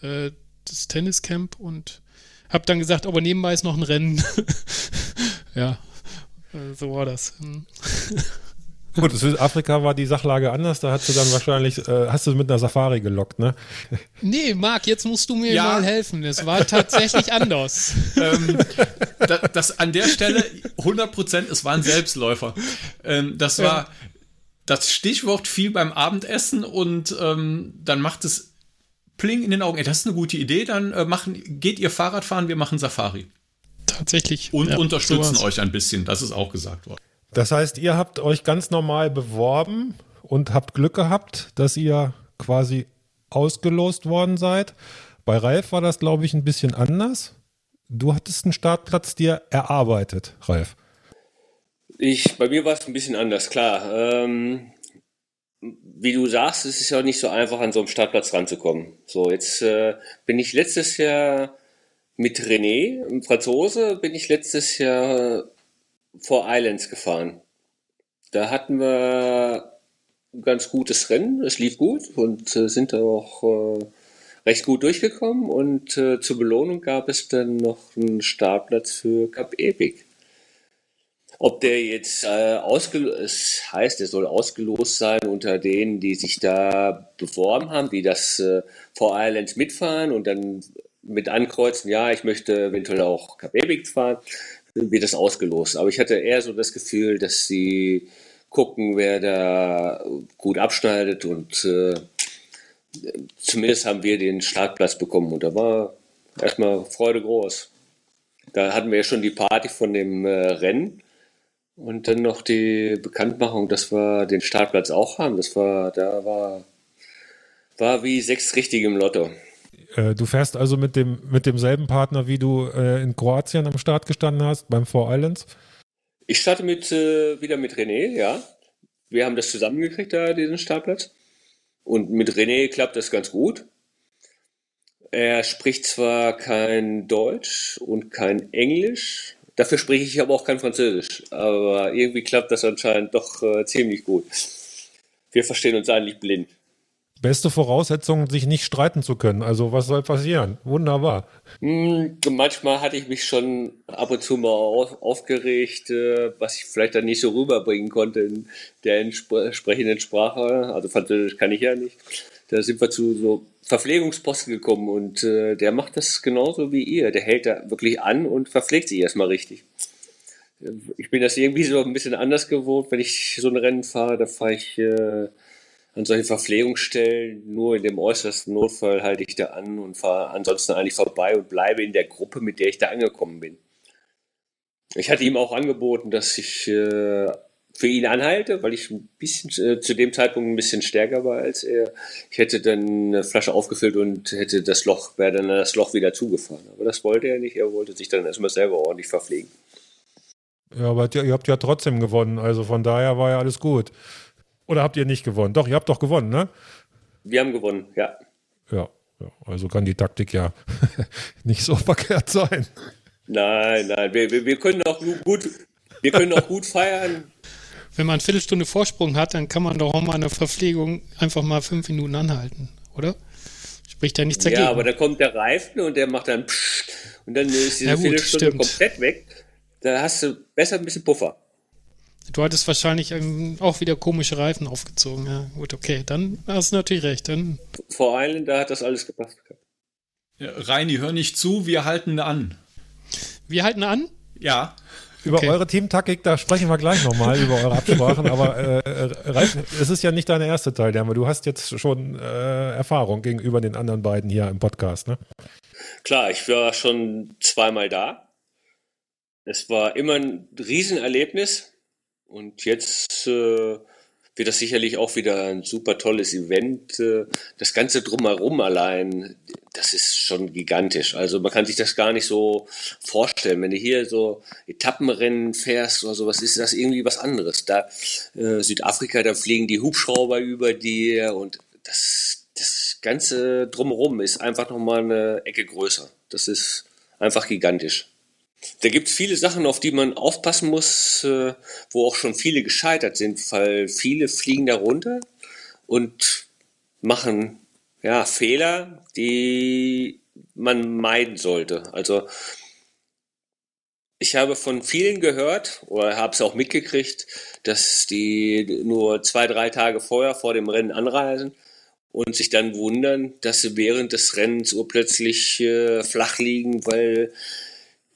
äh, das Tenniscamp und habe dann gesagt, aber nebenbei ist noch ein Rennen. <laughs> ja, äh, so war das. Hm. <laughs> Gut, in Südafrika war die Sachlage anders. Da hast du dann wahrscheinlich, äh, hast du mit einer Safari gelockt, ne? <laughs> Nee, Marc, jetzt musst du mir ja. mal helfen. Es war tatsächlich anders. ähm, das, das, an der Stelle 100 Prozent, es war ein Selbstläufer. Ähm, das war, das Stichwort fiel beim Abendessen und ähm, dann macht es Pling in den Augen. Ey, das ist eine gute Idee. Dann äh, machen, geht ihr Fahrrad fahren, wir machen Safari. Tatsächlich. Und ja, unterstützen sowas. euch ein bisschen. Das ist auch gesagt worden. Das heißt, ihr habt euch ganz normal beworben und habt Glück gehabt, dass ihr quasi ausgelost worden seid. Bei Ralf war das, glaube ich, ein bisschen anders. Du hattest einen Startplatz dir erarbeitet, Ralf. Ich, bei mir war es ein bisschen anders, klar. Ähm, wie du sagst, es ist ja nicht so einfach, an so einem Startplatz ranzukommen. So, jetzt äh, bin ich letztes Jahr mit René, einem Franzose, bin ich letztes Jahr vor Islands gefahren. Da hatten wir ein ganz gutes Rennen, es lief gut und äh, sind da auch äh, recht gut durchgekommen und äh, zur Belohnung gab es dann noch einen Startplatz für Cap Epic. Ob der jetzt äh, ausgelost, es heißt, er soll ausgelost sein unter denen, die sich da beworben haben, die das äh, vor Islands mitfahren und dann mit ankreuzen, ja, ich möchte eventuell auch Kabebik fahren, wird das ausgelost. Aber ich hatte eher so das Gefühl, dass sie gucken, wer da gut abschneidet und äh, zumindest haben wir den Startplatz bekommen und da war erstmal Freude groß. Da hatten wir ja schon die Party von dem äh, Rennen und dann noch die Bekanntmachung, dass wir den Startplatz auch haben. Das war, da war, war wie sechs richtige im Lotto. Äh, du fährst also mit, dem, mit demselben Partner, wie du äh, in Kroatien am Start gestanden hast, beim Four Islands? Ich starte mit, äh, wieder mit René, ja. Wir haben das zusammengekriegt, da, diesen Startplatz. Und mit René klappt das ganz gut. Er spricht zwar kein Deutsch und kein Englisch, Dafür spreche ich aber auch kein Französisch. Aber irgendwie klappt das anscheinend doch äh, ziemlich gut. Wir verstehen uns eigentlich blind. Beste Voraussetzung, sich nicht streiten zu können. Also was soll passieren? Wunderbar. Hm, manchmal hatte ich mich schon ab und zu mal auf, aufgeregt, äh, was ich vielleicht dann nicht so rüberbringen konnte in der entsprechenden Sprache. Also Französisch kann ich ja nicht. Da sind wir zu so Verpflegungsposten gekommen und äh, der macht das genauso wie ihr. Der hält da wirklich an und verpflegt sich erstmal richtig. Ich bin das irgendwie so ein bisschen anders gewohnt, wenn ich so ein Rennen fahre, da fahre ich äh, an solchen Verpflegungsstellen nur in dem äußersten Notfall halte ich da an und fahre ansonsten eigentlich vorbei und bleibe in der Gruppe, mit der ich da angekommen bin. Ich hatte ihm auch angeboten, dass ich äh, für ihn anhalte, weil ich ein bisschen äh, zu dem Zeitpunkt ein bisschen stärker war als er. Ich hätte dann eine Flasche aufgefüllt und hätte das Loch, wäre dann das Loch wieder zugefahren. Aber das wollte er nicht. Er wollte sich dann erstmal selber ordentlich verpflegen. Ja, aber ihr habt ja trotzdem gewonnen. Also von daher war ja alles gut. Oder habt ihr nicht gewonnen? Doch, ihr habt doch gewonnen, ne? Wir haben gewonnen, ja. Ja, ja. also kann die Taktik ja <laughs> nicht so verkehrt sein. Nein, nein, wir, wir, wir können auch gut, wir können auch gut feiern wenn man eine Viertelstunde Vorsprung hat, dann kann man doch auch mal eine Verpflegung einfach mal fünf Minuten anhalten, oder? Spricht ja nichts dagegen. Ja, aber da kommt der Reifen und der macht dann pssst, und dann ist diese ja, gut, Viertelstunde stimmt. komplett weg. Da hast du besser ein bisschen Puffer. Du hattest wahrscheinlich auch wieder komische Reifen aufgezogen. Ja, gut, okay, dann hast du natürlich recht. Dann Vor allem, da hat das alles gepasst. Ja, Reini, hör nicht zu, wir halten an. Wir halten an? Ja. Über okay. eure Teamtaktik, da sprechen wir gleich nochmal, über eure Absprachen. Aber äh, äh, Ralf, es ist ja nicht deine erste Teilnahme. Du hast jetzt schon äh, Erfahrung gegenüber den anderen beiden hier im Podcast, ne? Klar, ich war schon zweimal da. Es war immer ein Riesenerlebnis. Und jetzt äh, wird das sicherlich auch wieder ein super tolles Event. Äh, das Ganze drumherum allein, das ist schon gigantisch. Also man kann sich das gar nicht so vorstellen. Wenn du hier so Etappenrennen fährst oder sowas, ist das irgendwie was anderes. Da äh, Südafrika, da fliegen die Hubschrauber über dir und das, das Ganze drumherum ist einfach nochmal eine Ecke größer. Das ist einfach gigantisch. Da gibt es viele Sachen, auf die man aufpassen muss, äh, wo auch schon viele gescheitert sind, weil viele fliegen da runter und machen ja, Fehler, die man meiden sollte. Also ich habe von vielen gehört oder habe es auch mitgekriegt, dass die nur zwei, drei Tage vorher vor dem Rennen anreisen und sich dann wundern, dass sie während des Rennens urplötzlich äh, flach liegen, weil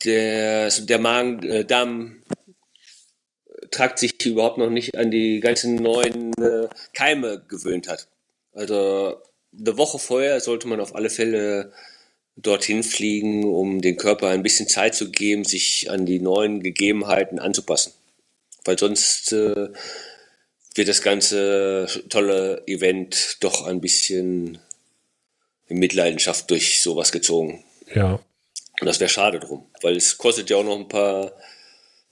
der, der Magen-Darm äh, tragt sich überhaupt noch nicht an die ganzen neuen äh, Keime gewöhnt hat. Also eine Woche vorher sollte man auf alle Fälle dorthin fliegen, um dem Körper ein bisschen Zeit zu geben, sich an die neuen Gegebenheiten anzupassen. Weil sonst äh, wird das ganze tolle Event doch ein bisschen in Mitleidenschaft durch sowas gezogen. Ja, und das wäre schade drum, weil es kostet ja auch noch ein paar,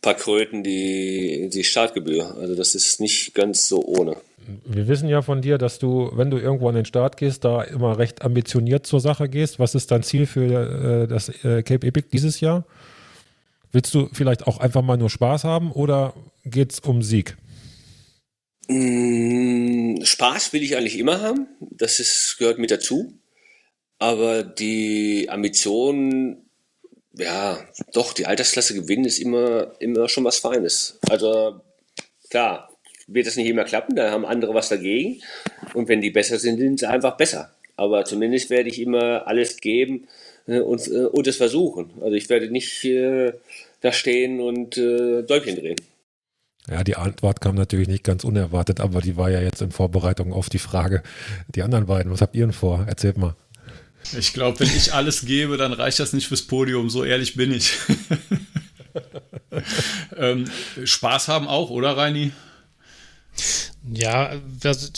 paar Kröten die, die Startgebühr. Also das ist nicht ganz so ohne. Wir wissen ja von dir, dass du, wenn du irgendwo an den Start gehst, da immer recht ambitioniert zur Sache gehst. Was ist dein Ziel für äh, das äh, Cape Epic dieses Jahr? Willst du vielleicht auch einfach mal nur Spaß haben oder geht es um Sieg? Mm, Spaß will ich eigentlich immer haben. Das ist, gehört mit dazu. Aber die Ambition Ja, doch, die Altersklasse gewinnen ist immer, immer schon was Feines. Also klar, wird das nicht immer klappen, da haben andere was dagegen. Und wenn die besser sind, sind sie einfach besser. Aber zumindest werde ich immer alles geben äh, und, äh, und es versuchen. Also ich werde nicht äh, da stehen und äh, Däumchen drehen. Ja, die Antwort kam natürlich nicht ganz unerwartet, aber die war ja jetzt in Vorbereitung auf die Frage. Die anderen beiden, was habt ihr denn vor? Erzählt mal. Ich glaube, wenn ich alles gebe, dann reicht das nicht fürs Podium. So ehrlich bin ich. <laughs> ähm, Spaß haben auch, oder Reini? Ja,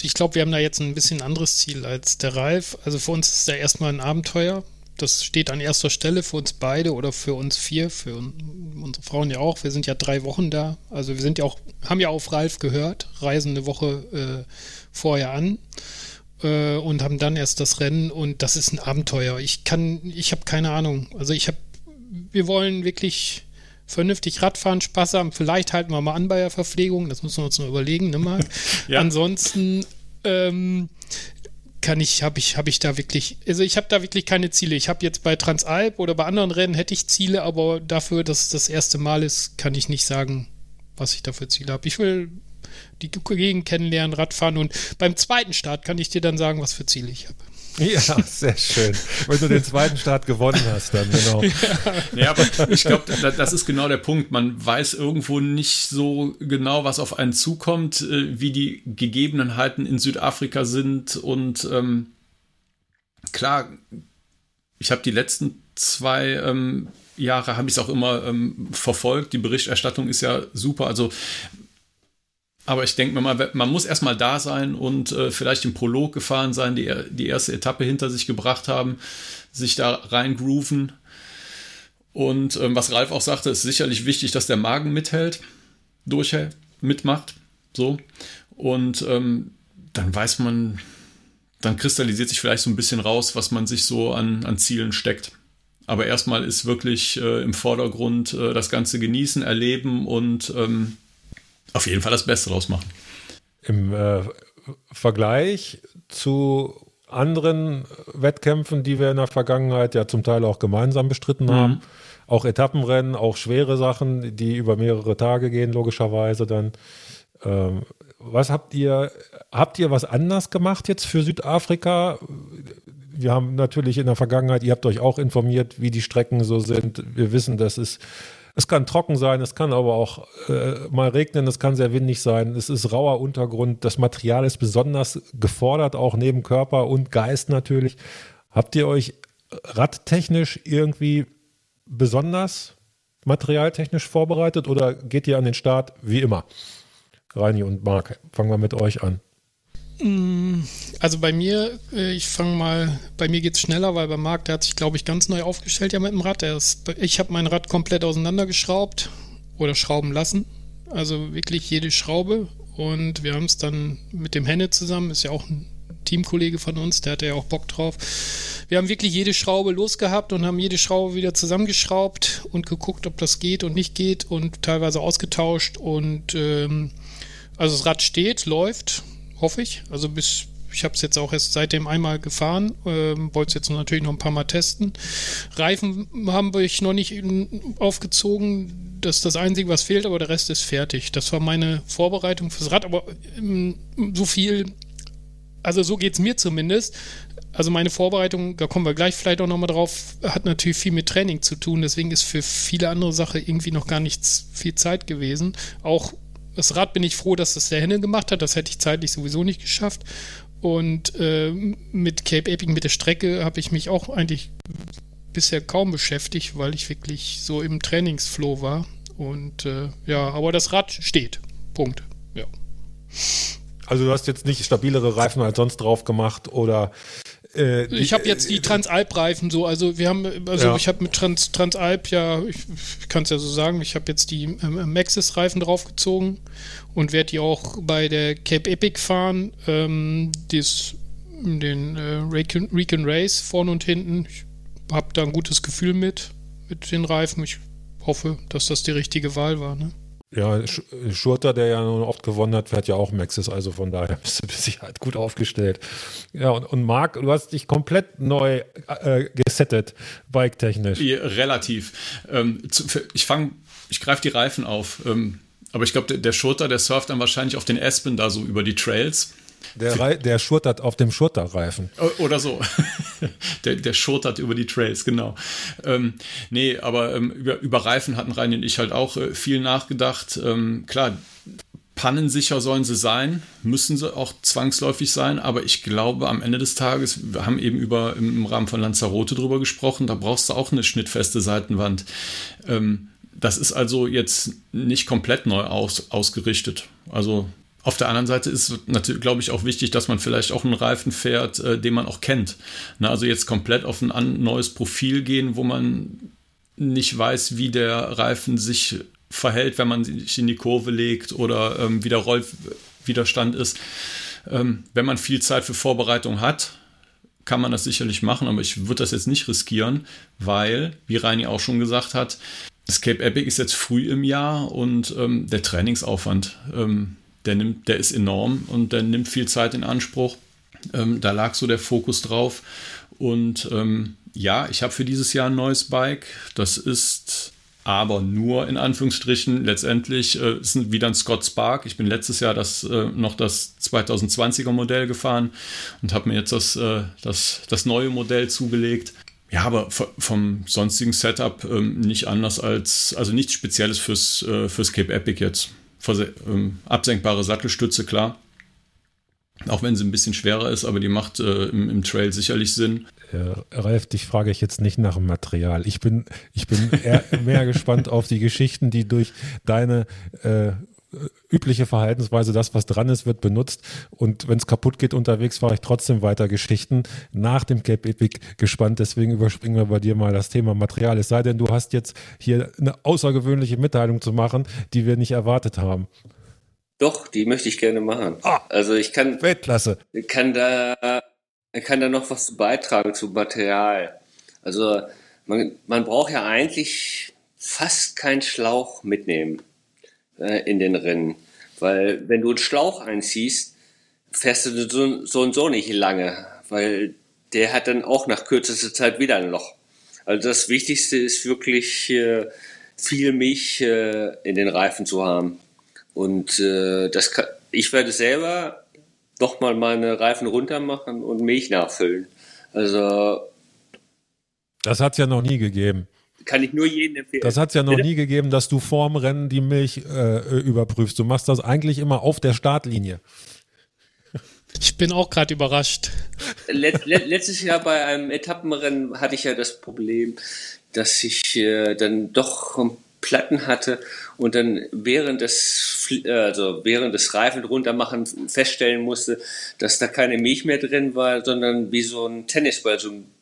ich glaube, wir haben da jetzt ein bisschen anderes Ziel als der Ralf. Also für uns ist da erstmal ein Abenteuer. Das steht an erster Stelle für uns beide oder für uns vier, für unsere Frauen ja auch. Wir sind ja drei Wochen da. Also wir sind ja auch, haben ja auf Ralf gehört, reisen eine Woche äh, vorher an äh, und haben dann erst das Rennen und das ist ein Abenteuer. Ich kann, ich habe keine Ahnung. Also ich habe, wir wollen wirklich vernünftig Radfahren, Spaß haben. Vielleicht halten wir mal an bei der Verpflegung, das müssen wir uns noch überlegen, ne, Marc? <laughs> ja. Ansonsten ähm, kann ich, habe ich, habe ich da wirklich, also ich habe da wirklich keine Ziele. Ich habe jetzt bei Transalp oder bei anderen Rennen hätte ich Ziele, aber dafür, dass es das erste Mal ist, kann ich nicht sagen, was ich da für Ziele habe. Ich will die Gegend kennenlernen, Radfahren und beim zweiten Start kann ich dir dann sagen, was für Ziele ich habe. Ja, sehr schön. Wenn du den zweiten Start gewonnen hast, dann genau. <laughs> Ja, aber ich glaube, das ist genau der Punkt. Man weiß irgendwo nicht so genau, was auf einen zukommt, äh, wie die Gegebenheiten in Südafrika sind. Und ähm, klar, ich habe die letzten zwei ähm, Jahre, habe ich es auch immer ähm, verfolgt. Die Berichterstattung ist ja super. Also aber ich denke mal, man muss erstmal da sein und äh, vielleicht im Prolog gefahren sein, die, die erste Etappe hinter sich gebracht haben, sich da reingrooven. Und ähm, was Ralf auch sagte, ist sicherlich wichtig, dass der Magen mithält, durchhält, mitmacht. So. Und ähm, dann weiß man, dann kristallisiert sich vielleicht so ein bisschen raus, was man sich so an, an Zielen steckt. Aber erstmal ist wirklich äh, im Vordergrund äh, das Ganze genießen, erleben und ähm, auf jeden Fall das Beste draus machen. Im äh, Vergleich zu anderen Wettkämpfen, die wir in der Vergangenheit ja zum Teil auch gemeinsam bestritten mhm. haben, auch Etappenrennen, auch schwere Sachen, die über mehrere Tage gehen, logischerweise dann. Ähm, was habt ihr, habt ihr was anders gemacht jetzt für Südafrika? Wir haben natürlich in der Vergangenheit, ihr habt euch auch informiert, wie die Strecken so sind. Wir wissen, das ist es kann trocken sein, es kann aber auch äh, mal regnen, es kann sehr windig sein. Es ist rauer Untergrund. Das Material ist besonders gefordert, auch neben Körper und Geist natürlich. Habt ihr euch radtechnisch irgendwie besonders materialtechnisch vorbereitet oder geht ihr an den Start wie immer? Reini und Marc, fangen wir mit euch an. Mm, also bei mir, äh, ich fange mal, bei mir geht es schneller, weil bei Marc, der hat sich, glaube ich, ganz neu aufgestellt ja mit dem Rad. Ist, ich habe mein Rad komplett auseinandergeschraubt oder schrauben lassen. Also wirklich jede Schraube. Und wir haben es dann mit dem Henne zusammen, ist ja auch ein Teamkollege von uns, der hatte ja auch Bock drauf. Wir haben wirklich jede Schraube losgehabt und haben jede Schraube wieder zusammengeschraubt und geguckt, ob das geht und nicht geht und teilweise ausgetauscht. Und ähm, also das Rad steht, läuft, hoffe ich. Also bis ich habe es jetzt auch erst seitdem einmal gefahren, ähm, wollte es jetzt natürlich noch ein paar Mal testen. Reifen haben wir noch nicht aufgezogen. Das ist das Einzige, was fehlt, aber der Rest ist fertig. Das war meine Vorbereitung fürs Rad, aber ähm, so viel, also so geht es mir zumindest. Also meine Vorbereitung, da kommen wir gleich vielleicht auch nochmal drauf, hat natürlich viel mit Training zu tun. Deswegen ist für viele andere Sachen irgendwie noch gar nichts viel Zeit gewesen. Auch das Rad bin ich froh, dass das der Henne gemacht hat. Das hätte ich zeitlich sowieso nicht geschafft. Und äh, mit Cape Epic, mit der Strecke, habe ich mich auch eigentlich bisher kaum beschäftigt, weil ich wirklich so im Trainingsflow war. Und äh, ja, aber das Rad steht. Punkt. Ja. Also du hast jetzt nicht stabilere Reifen als sonst drauf gemacht oder äh, ich habe jetzt die Transalp-Reifen so, also wir haben, also ja. ich habe mit Trans, Transalp ja, ich, ich kann es ja so sagen, ich habe jetzt die ähm, Maxis-Reifen draufgezogen und werde die auch bei der Cape Epic fahren. Ähm, dies, den äh, Recon, Recon Race vorne und hinten. Ich habe da ein gutes Gefühl mit, mit den Reifen. Ich hoffe, dass das die richtige Wahl war. Ne? Ja, Schurter, der ja oft gewonnen hat, fährt ja auch Maxis, also von daher <laughs> bist du mit Sicherheit gut aufgestellt. Ja, und, und Marc, du hast dich komplett neu äh, gesettet, bike-technisch. Relativ. Ähm, ich fange, ich greife die Reifen auf. Ähm, aber ich glaube, der, der Schurter, der surft dann wahrscheinlich auf den Aspen da so über die Trails. Der, der schurtert auf dem Schurterreifen. Oder so. <laughs> der, der schurtert über die Trails, genau. Ähm, nee, aber ähm, über, über Reifen hatten Reini und ich halt auch äh, viel nachgedacht. Ähm, klar, pannensicher sollen sie sein, müssen sie auch zwangsläufig sein, aber ich glaube, am Ende des Tages, wir haben eben über im Rahmen von Lanzarote drüber gesprochen, da brauchst du auch eine schnittfeste Seitenwand. Ähm, das ist also jetzt nicht komplett neu aus, ausgerichtet. Also auf der anderen Seite ist natürlich, glaube ich, auch wichtig, dass man vielleicht auch einen Reifen fährt, äh, den man auch kennt. Na, also jetzt komplett auf ein neues Profil gehen, wo man nicht weiß, wie der Reifen sich verhält, wenn man sich in die Kurve legt oder ähm, wie der Rollwiderstand ist. Ähm, wenn man viel Zeit für Vorbereitung hat, kann man das sicherlich machen, aber ich würde das jetzt nicht riskieren, weil, wie Reini auch schon gesagt hat, das Cape Epic ist jetzt früh im Jahr und ähm, der Trainingsaufwand ähm, der, nimmt, der ist enorm und der nimmt viel Zeit in Anspruch. Ähm, da lag so der Fokus drauf. Und ähm, ja, ich habe für dieses Jahr ein neues Bike. Das ist aber nur in Anführungsstrichen letztendlich äh, ist wieder ein Scott Spark. Ich bin letztes Jahr das, äh, noch das 2020er Modell gefahren und habe mir jetzt das, äh, das, das neue Modell zugelegt. Ja, aber vom sonstigen Setup ähm, nicht anders als, also nichts Spezielles fürs, äh, fürs Cape Epic jetzt ähm, absenkbare Sattelstütze, klar. Auch wenn sie ein bisschen schwerer ist, aber die macht äh, im, im, Trail sicherlich Sinn. Ja, Ralf, dich frage ich jetzt nicht nach dem Material. Ich bin, ich bin <laughs> mehr gespannt auf die Geschichten, die durch deine äh, übliche Verhaltensweise, das, was dran ist, wird benutzt. Und wenn es kaputt geht unterwegs, fahre ich trotzdem weiter Geschichten nach dem Cape Epic gespannt. Deswegen überspringen wir bei dir mal das Thema Material. Es sei denn, du hast jetzt hier eine außergewöhnliche Mitteilung zu machen, die wir nicht erwartet haben. Doch, die möchte ich gerne machen. Ah, also ich kann, Weltklasse. kann da, kann da noch was beitragen zu Material. Also man, man braucht ja eigentlich fast keinen Schlauch mitnehmen äh, in den Rennen. Weil wenn du einen Schlauch einziehst, fährst du so, so und so nicht lange, weil der hat dann auch nach kürzester Zeit wieder ein Loch. Also das Wichtigste ist wirklich äh, viel Milch äh, in den Reifen zu haben. Und äh, das kann, ich werde selber doch mal meine Reifen runter machen und Milch nachfüllen. Also das hat es ja noch nie gegeben kann ich nur jedem empfehlen. Das hat es ja noch nie gegeben, dass du vorm Rennen die Milch äh, überprüfst. Du machst das eigentlich immer auf der Startlinie. Ich bin auch gerade überrascht. Let, let, letztes Jahr bei einem Etappenrennen hatte ich ja das Problem, dass ich äh, dann doch Platten hatte und dann während des, also während des Reifen runtermachen feststellen musste, dass da keine Milch mehr drin war, sondern wie so ein Tennisball, so ein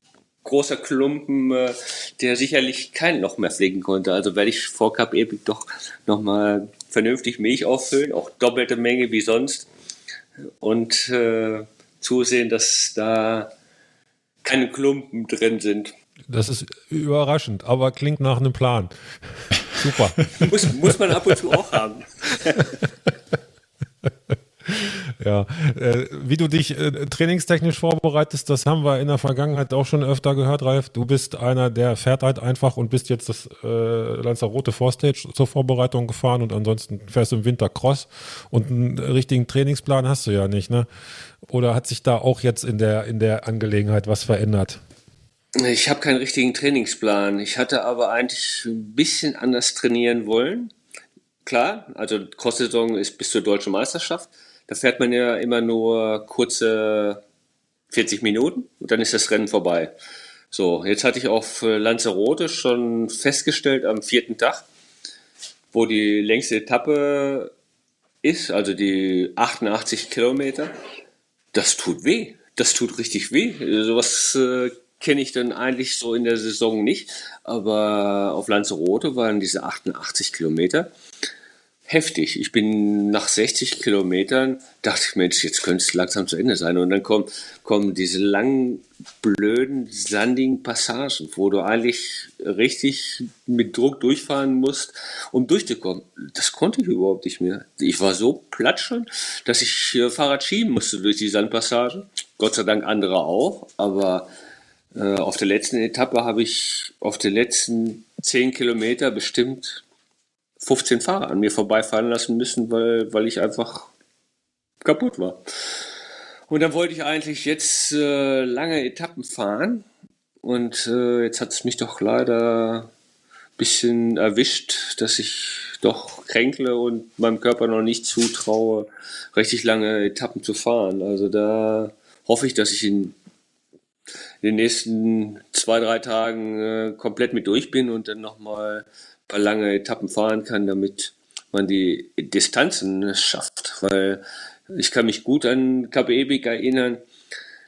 großer Klumpen, äh, der sicherlich kein Loch mehr pflegen konnte. Also werde ich vor Cup Epic doch nochmal vernünftig Milch auffüllen, auch doppelte Menge wie sonst und äh, zusehen, dass da keine Klumpen drin sind. Das ist überraschend, aber klingt nach einem Plan. <laughs> Super. muss, muss man ab und zu auch haben. <laughs> <laughs> Ja, äh, wie du dich äh, trainingstechnisch vorbereitest, das haben wir in der Vergangenheit auch schon öfter gehört, Ralf. Du bist einer, der fährt halt einfach und bist jetzt das äh, Lanzarote Vorstage zur Vorbereitung gefahren und ansonsten fährst du im Winter Cross und einen richtigen Trainingsplan hast du ja nicht, ne? Oder hat sich da auch jetzt in der, in der Angelegenheit was verändert? Ich habe keinen richtigen Trainingsplan. Ich hatte aber eigentlich ein bisschen anders trainieren wollen. Klar, also Cross-Saison ist bis zur deutschen Meisterschaft. Da fährt man ja immer nur kurze 40 Minuten und dann ist das Rennen vorbei. So, jetzt hatte ich auf Lanzarote schon festgestellt am vierten Tag, wo die längste Etappe ist, also die 88 Kilometer. Das tut weh. Das tut richtig weh. Sowas äh, kenne ich dann eigentlich so in der Saison nicht. Aber auf Lanzarote waren diese 88 Kilometer heftig. Ich bin nach 60 Kilometern, dachte ich, Mensch, jetzt könnte es langsam zu Ende sein. Und dann kommen, kommen diese langen, blöden, sandigen Passagen, wo du eigentlich richtig mit Druck durchfahren musst, um durchzukommen. Das konnte ich überhaupt nicht mehr. Ich war so platt dass ich äh, Fahrrad schieben musste durch die Sandpassagen. Gott sei Dank andere auch, aber äh, auf der letzten Etappe habe ich auf den letzten 10 Kilometer bestimmt 15 Fahrer an mir vorbeifahren lassen müssen, weil, weil ich einfach kaputt war. Und dann wollte ich eigentlich jetzt äh, lange Etappen fahren. Und äh, jetzt hat es mich doch leider ein bisschen erwischt, dass ich doch kränkle und meinem Körper noch nicht zutraue, richtig lange Etappen zu fahren. Also da hoffe ich, dass ich in, in den nächsten zwei, drei Tagen äh, komplett mit durch bin und dann nochmal paar lange Etappen fahren kann, damit man die Distanzen schafft. Weil ich kann mich gut an KPEBIC erinnern,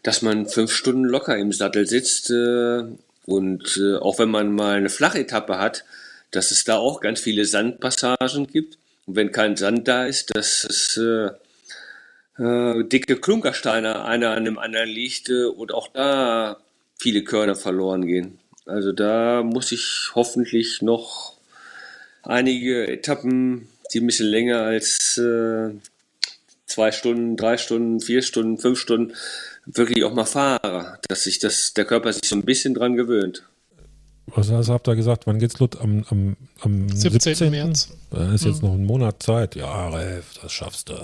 dass man fünf Stunden locker im Sattel sitzt äh, und äh, auch wenn man mal eine Flachetappe hat, dass es da auch ganz viele Sandpassagen gibt. Und wenn kein Sand da ist, dass es äh, äh, dicke Klunkersteine einer an dem anderen liegt äh, und auch da viele Körner verloren gehen. Also da muss ich hoffentlich noch einige Etappen, die ein bisschen länger als äh, zwei Stunden, drei Stunden, vier Stunden, fünf Stunden wirklich auch mal fahre, dass sich das, der Körper sich so ein bisschen dran gewöhnt. Was habt ihr gesagt? Wann geht's los? Am, am, am 17. 17. März. Da ist jetzt mhm. noch ein Monat Zeit. Ja, Ralf, das schaffst du.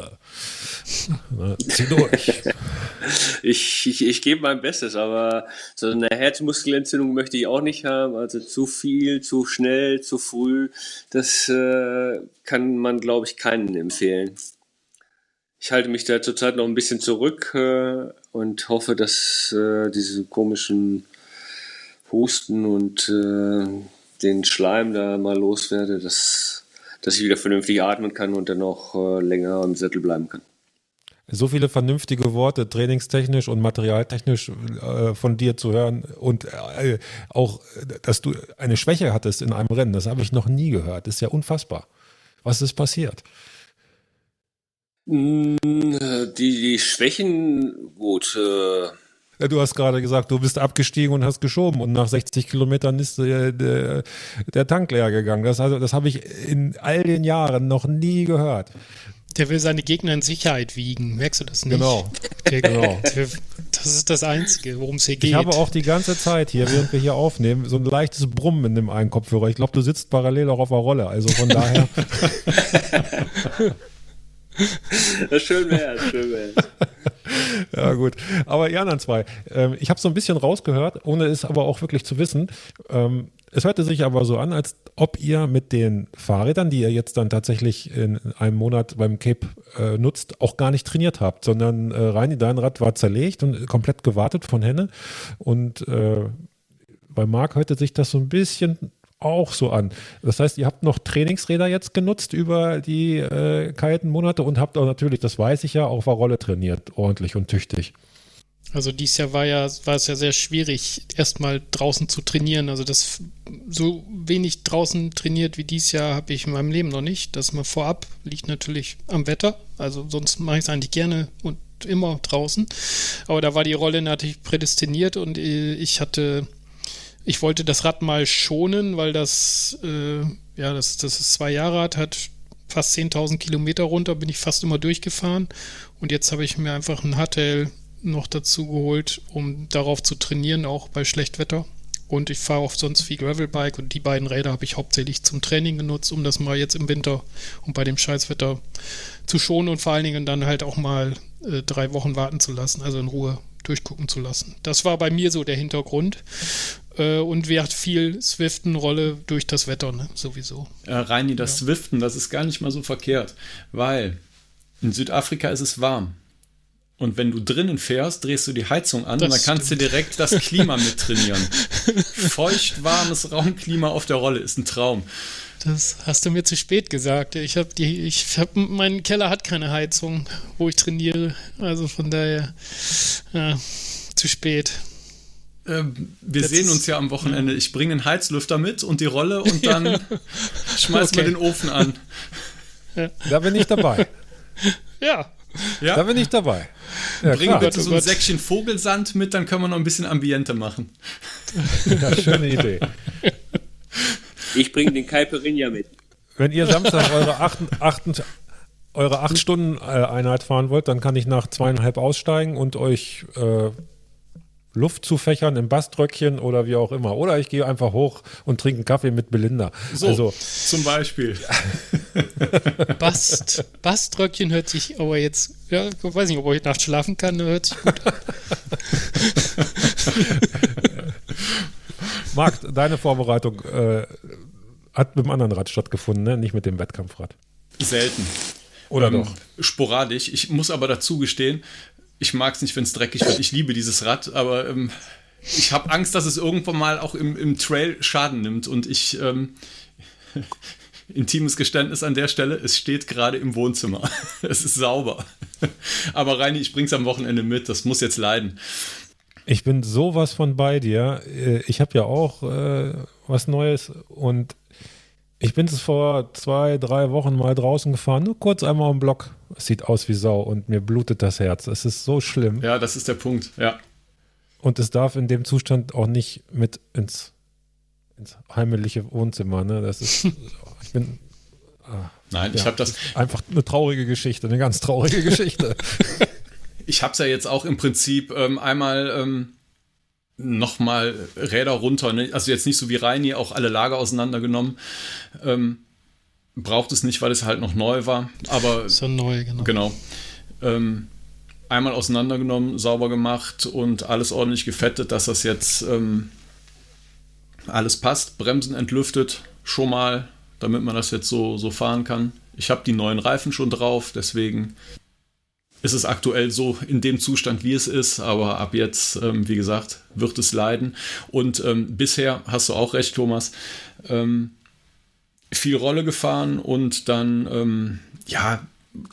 Na, zieh durch. <laughs> ich, ich, ich gebe mein Bestes, aber so eine Herzmuskelentzündung möchte ich auch nicht haben. Also zu viel, zu schnell, zu früh, das äh, kann man, glaube ich, keinen empfehlen. Ich halte mich da zurzeit noch ein bisschen zurück äh, und hoffe, dass äh, diese komischen Husten und äh, den Schleim da mal loswerde, dass, dass ich wieder vernünftig atmen kann und dann auch äh, länger im Sättel bleiben kann. So viele vernünftige Worte, trainingstechnisch und materialtechnisch äh, von dir zu hören und äh, auch, dass du eine Schwäche hattest in einem Rennen, das habe ich noch nie gehört. Das ist ja unfassbar. Was ist passiert? Mm, die, die Schwächen, gut, äh, Du hast gerade gesagt, du bist abgestiegen und hast geschoben und nach 60 Kilometern ist der, der, der Tank leer gegangen. Das, also, das habe ich in all den Jahren noch nie gehört. Der will seine Gegner in Sicherheit wiegen. Merkst du das nicht? Genau. Der, genau. <laughs> das ist das Einzige, worum es hier geht. Ich habe auch die ganze Zeit hier, während wir hier aufnehmen, so ein leichtes Brummen in dem einen Kopfhörer. Ich glaube, du sitzt parallel auch auf der Rolle. Also von daher. <laughs> schön wär's, schön wär's. <laughs> <laughs> ja, gut. Aber die anderen zwei. Ähm, ich habe so ein bisschen rausgehört, ohne es aber auch wirklich zu wissen. Ähm, es hörte sich aber so an, als ob ihr mit den Fahrrädern, die ihr jetzt dann tatsächlich in einem Monat beim Cape äh, nutzt, auch gar nicht trainiert habt, sondern äh, Reini, dein Rad war zerlegt und komplett gewartet von Henne. Und äh, bei Marc hörte sich das so ein bisschen auch so an. Das heißt, ihr habt noch Trainingsräder jetzt genutzt über die äh, kalten Monate und habt auch natürlich, das weiß ich ja, auf der Rolle trainiert, ordentlich und tüchtig. Also dieses Jahr war ja, war es ja sehr schwierig, erstmal draußen zu trainieren. Also das so wenig draußen trainiert wie dieses Jahr habe ich in meinem Leben noch nicht. Das mal vorab liegt natürlich am Wetter. Also sonst mache ich es eigentlich gerne und immer draußen. Aber da war die Rolle natürlich prädestiniert und äh, ich hatte ich wollte das Rad mal schonen, weil das, äh, ja, das, das ist zwei Jahre alt, hat fast 10.000 Kilometer runter, bin ich fast immer durchgefahren. Und jetzt habe ich mir einfach ein Hardtail noch dazu geholt, um darauf zu trainieren, auch bei Schlechtwetter. Und ich fahre auch sonst viel Gravelbike und die beiden Räder habe ich hauptsächlich zum Training genutzt, um das mal jetzt im Winter und bei dem Scheißwetter zu schonen und vor allen Dingen dann halt auch mal äh, drei Wochen warten zu lassen, also in Ruhe durchgucken zu lassen. Das war bei mir so der Hintergrund. Äh, und wir hat viel Swiften-Rolle durch das Wetter, ne? sowieso. Äh, Reini, das ja. Swiften, das ist gar nicht mal so verkehrt, weil in Südafrika ist es warm. Und wenn du drinnen fährst, drehst du die Heizung an das und dann kannst stimmt. du direkt das Klima <laughs> mittrainieren. Feucht, warmes Raumklima auf der Rolle ist ein Traum. Das hast du mir zu spät gesagt. Ich habe die, ich habe, mein Keller hat keine Heizung, wo ich trainiere. Also von daher, ja, zu spät. Ähm, wir Jetzt sehen uns ja am Wochenende. Ich bringe einen Heizlüfter mit und die Rolle und <laughs> dann ja. schmeißen okay. wir den Ofen an. Da bin ich dabei. <laughs> Ja. Ja? Da bin ich dabei. Ja, Bring klar. bitte so ein Gott. Säckchen Vogelsand mit, dann können wir noch ein bisschen Ambiente machen. Ja, schöne Idee. Ich bringe den Caipirinha mit. Wenn ihr Samstag eure acht, acht, eure acht Stunden äh, Einheit fahren wollt, dann kann ich nach zweieinhalb aussteigen und euch äh, Luft zufächern im Baströckchen oder wie auch immer. Oder ich gehe einfach hoch und trinke einen Kaffee mit Belinda. So, Also, zum Beispiel. <laughs> Bast, Baströckchen hört sich aber jetzt, ja, ich weiß nicht, ob ich nachts schlafen kann, hört sich gut an. <laughs> Marc, deine Vorbereitung äh, hat mit dem anderen Rad stattgefunden, ne? nicht mit dem Wettkampfrad. Selten. Oder Ähm, doch? Sporadisch. Ich muss aber dazu gestehen, ich mag es nicht, wenn es dreckig wird. Ich liebe dieses Rad, aber ähm, ich habe Angst, dass es irgendwann mal auch im, im Trail Schaden nimmt. Und ich, ähm, <laughs> intimes Geständnis an der Stelle, es steht gerade im Wohnzimmer. <laughs> es ist sauber. <laughs> aber Reini, ich bring's am Wochenende mit. Das muss jetzt leiden. Ich bin sowas von bei dir. Äh, Ich habe ja auch äh, was Neues und ich bin es vor zwei, drei Wochen mal draußen gefahren, nur kurz einmal am Block. Es sieht aus wie Sau und mir blutet das Herz. Es ist so schlimm Ja, das ist der Punkt. Ja. und es darf in dem Zustand auch nicht mit ins, ins heimliche Wohnzimmer. Ne? Das ist, <laughs> ich bin Nein, ich Ja. habe das, einfach eine traurige Geschichte, eine ganz traurige Geschichte. <laughs> ich habe es ja jetzt auch im Prinzip ähm, einmal ähm, nochmal Räder runter, ne? also jetzt nicht so wie Reini, auch alle Lager auseinandergenommen. Ähm, braucht es nicht, weil es halt noch neu war, aber <laughs> So neu, genau. genau. Ähm, einmal auseinandergenommen, sauber gemacht und alles ordentlich gefettet, dass das jetzt ähm, alles passt. Bremsen entlüftet schon mal, damit man das jetzt so, so fahren kann. Ich habe die neuen Reifen schon drauf, deswegen ist es aktuell so in dem Zustand, wie es ist, aber ab jetzt, ähm, wie gesagt, wird es leiden. Und ähm, bisher hast du auch recht, Thomas, ähm, viel Rolle gefahren und dann, ähm, ja,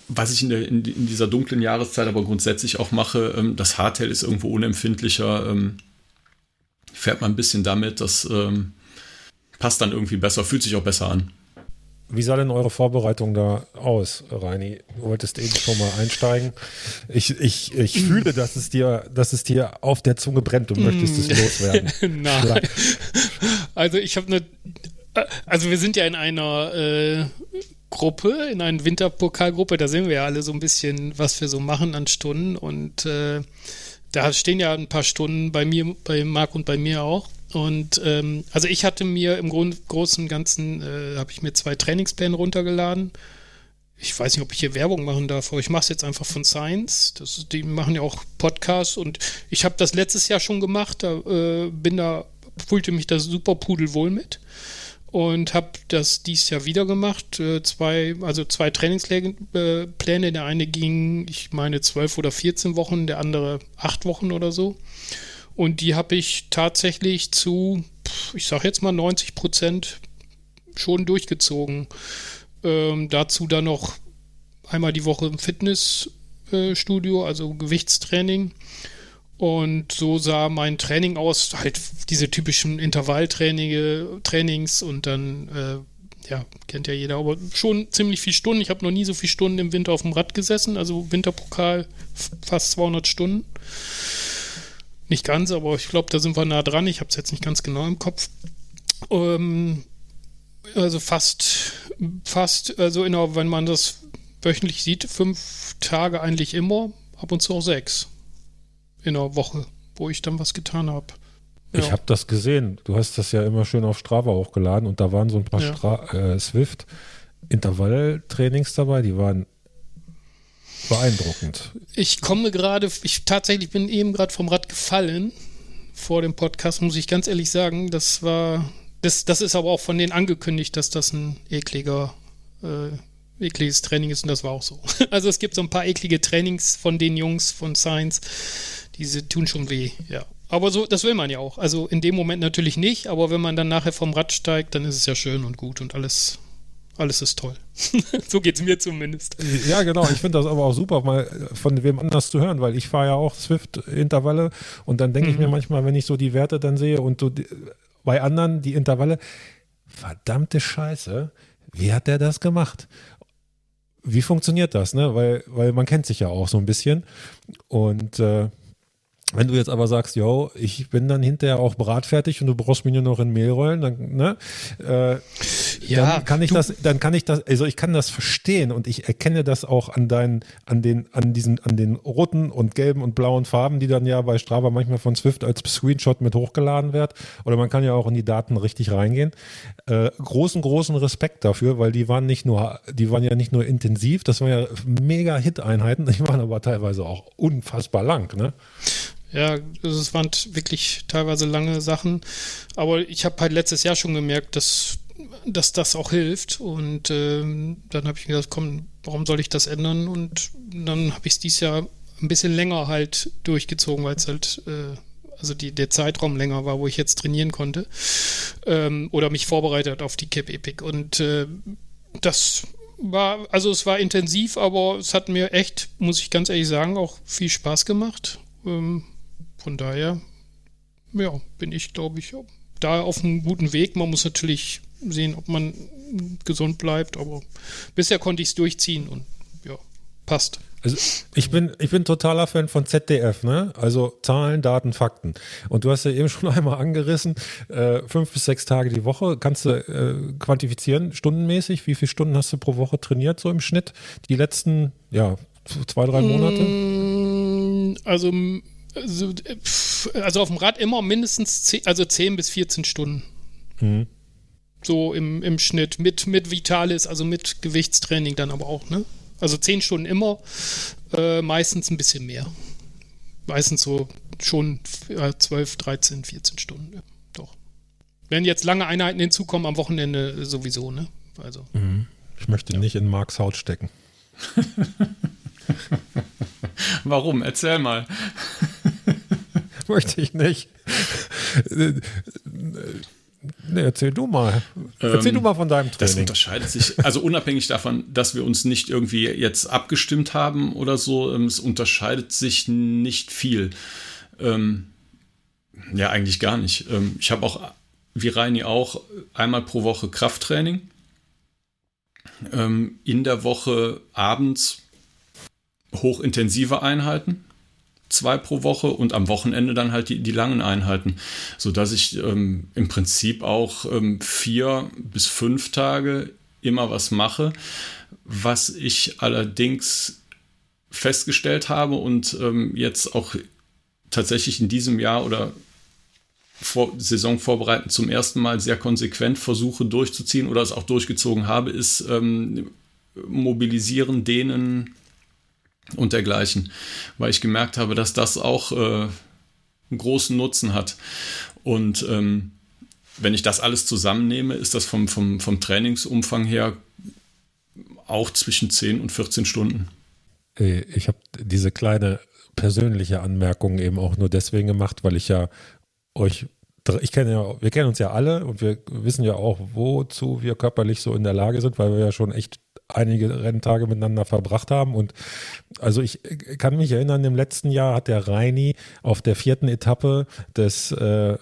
was ich in, der, in, in dieser dunklen Jahreszeit aber grundsätzlich auch mache, ähm, das Hardtail ist irgendwo unempfindlicher, ähm, fährt man ein bisschen damit, das passt dann irgendwie besser, fühlt sich auch besser an. Wie sah denn eure Vorbereitung da aus, Reini? Du wolltest eben schon mal einsteigen. Ich, ich, ich fühle, dass es, dir, dass es dir auf der Zunge brennt. Du möchtest es loswerden. <laughs> Nein. Also ich habe eine, also wir sind ja in einer äh, Gruppe, in einer Winterpokalgruppe, da sehen wir ja alle so ein bisschen, was wir so machen an Stunden und äh, da stehen ja ein paar Stunden bei mir, bei Marc und bei mir auch. Und ähm, also ich hatte mir im Grund, Großen und Ganzen, äh, habe ich mir zwei Trainingspläne runtergeladen. Ich weiß nicht, ob ich hier Werbung machen darf, aber ich mache es jetzt einfach von Science. Das, die machen ja auch Podcasts und ich habe das letztes Jahr schon gemacht. Da äh, bin da, fühlte mich da super pudelwohl mit und habe das dieses Jahr wieder gemacht. Äh, zwei, also zwei Trainingspläne. Äh, der eine ging, ich meine, zwölf oder 14 Wochen, der andere acht Wochen oder so. Und die habe ich tatsächlich zu, ich sage jetzt mal 90 Prozent schon durchgezogen. Ähm, dazu dann noch einmal die Woche im Fitnessstudio, also Gewichtstraining. Und so sah mein Training aus, halt diese typischen Intervalltrainings Trainings und dann, äh, ja, kennt ja jeder, aber schon ziemlich viel Stunden. Ich habe noch nie so viele Stunden im Winter auf dem Rad gesessen, also Winterpokal fast 200 Stunden. Nicht ganz, aber ich glaube, da sind wir nah dran. Ich habe es jetzt nicht ganz genau im Kopf. Ähm, also fast, fast, also in der, wenn man das wöchentlich sieht, fünf Tage eigentlich immer, ab und zu auch sechs in der Woche, wo ich dann was getan habe. Ich habe das gesehen. Du hast das ja immer schön auf Strava hochgeladen und da waren so ein paar Ja. Äh, Swift-Intervalltrainings dabei, die waren beeindruckend. Ich komme gerade, ich tatsächlich bin eben gerade vom Rad gefallen vor dem Podcast, muss ich ganz ehrlich sagen. Das war, das, das ist aber auch von denen angekündigt, dass das ein ekliger, äh, ekliges Training ist und das war auch so. <laughs> Also es gibt so ein paar eklige Trainings von den Jungs von Science, diese tun schon weh, ja. Aber so, das will man ja auch. Also in dem Moment natürlich nicht, aber wenn man dann nachher vom Rad steigt, dann ist es ja schön und gut und alles, alles ist toll. <laughs> so geht es mir zumindest. Ja, genau. Ich finde das aber auch super, mal von wem anders zu hören, weil ich fahre ja auch Swift-Intervalle und dann denke ich mir manchmal, wenn ich so die Werte dann sehe und so die, bei anderen die Intervalle, verdammte Scheiße, wie hat der das gemacht? wie funktioniert das, ne? Weil, weil man kennt sich ja auch so ein bisschen. Und äh, wenn du jetzt aber sagst, yo, ich bin dann hinterher auch bratfertig und du brauchst mich nur noch in Mehl rollen, dann, ne, äh, ja, dann kann ich das, dann kann ich das, also ich kann das verstehen und ich erkenne das auch an deinen, an den, an diesen, an den roten und gelben und blauen Farben, die dann ja bei Strava manchmal von Swift als Screenshot mit hochgeladen wird. Oder man kann ja auch in die Daten richtig reingehen. Äh, großen, großen Respekt dafür, weil die waren nicht nur, die waren ja nicht nur intensiv, das waren ja mega Hit-Einheiten, die waren aber teilweise auch unfassbar lang, ne? Ja, also es waren wirklich teilweise lange Sachen. Aber ich habe halt letztes Jahr schon gemerkt, dass, dass das auch hilft. Und ähm, dann habe ich mir gedacht, komm, warum soll ich das ändern? Und dann habe ich es dieses Jahr ein bisschen länger halt durchgezogen, weil es halt, äh, also die, der Zeitraum länger war, wo ich jetzt trainieren konnte. Ähm, oder mich vorbereitet auf die Cap Epic. Und äh, das war, also es war intensiv, aber es hat mir echt, muss ich ganz ehrlich sagen, auch viel Spaß gemacht. Ähm, von daher, ja, bin ich, glaube ich, da auf einem guten Weg. Man muss natürlich sehen, ob man gesund bleibt, aber bisher konnte ich es durchziehen und ja, passt. Also ich bin, ich bin totaler Fan von ZDF, ne? Also Zahlen, Daten, Fakten. Und du hast ja eben <laughs> schon einmal angerissen, äh, fünf bis sechs Tage die Woche. Kannst du äh, quantifizieren, stundenmäßig? Wie viele Stunden hast du pro Woche trainiert, so im Schnitt? Die letzten, ja, zwei, drei Monate? Mm, also also, also auf dem Rad immer mindestens 10, also 10 bis 14 Stunden. Mhm. So im, im Schnitt. Mit, mit Vitalis, also mit Gewichtstraining dann aber auch, ne? Also 10 Stunden immer, äh, meistens ein bisschen mehr. Meistens so schon äh, 12, 13, 14 Stunden. Ja, doch. Wenn jetzt lange Einheiten hinzukommen, am Wochenende sowieso, ne? Also. Mhm. Ich möchte ja. nicht in Marks Haut stecken. <laughs> <laughs> Warum? Erzähl mal. <laughs> Möchte ich nicht. Nee, erzähl du mal. Erzähl ähm, du mal von deinem Training. Das unterscheidet sich, also unabhängig davon, dass wir uns nicht irgendwie jetzt abgestimmt haben oder so, ähm, es unterscheidet sich nicht viel. Ähm, ja, eigentlich gar nicht. Ähm, ich habe auch, wie Reini auch, einmal pro Woche Krafttraining. Ähm, in der Woche abends hochintensive Einheiten, zwei pro Woche und am Wochenende dann halt die, die langen Einheiten, so dass ich ähm, im Prinzip auch ähm, vier bis fünf Tage immer was mache. Was ich allerdings festgestellt habe und ähm, jetzt auch tatsächlich in diesem Jahr oder vor, Saison vorbereiten zum ersten Mal sehr konsequent versuche durchzuziehen oder es auch durchgezogen habe, ist ähm, mobilisieren, dehnen, und dergleichen, weil ich gemerkt habe, dass das auch äh, einen großen Nutzen hat. Und ähm, wenn ich das alles zusammennehme, ist das vom, vom, vom Trainingsumfang her auch zwischen 10 und 14 Stunden. Ich habe diese kleine persönliche Anmerkung eben auch nur deswegen gemacht, weil ich ja euch, ich kenne ja, wir kennen uns ja alle und wir wissen ja auch, wozu wir körperlich so in der Lage sind, weil wir ja schon echt einige Renntage miteinander verbracht haben. Und also ich kann mich erinnern, im letzten Jahr hat der Reini auf der vierten Etappe des äh, äh,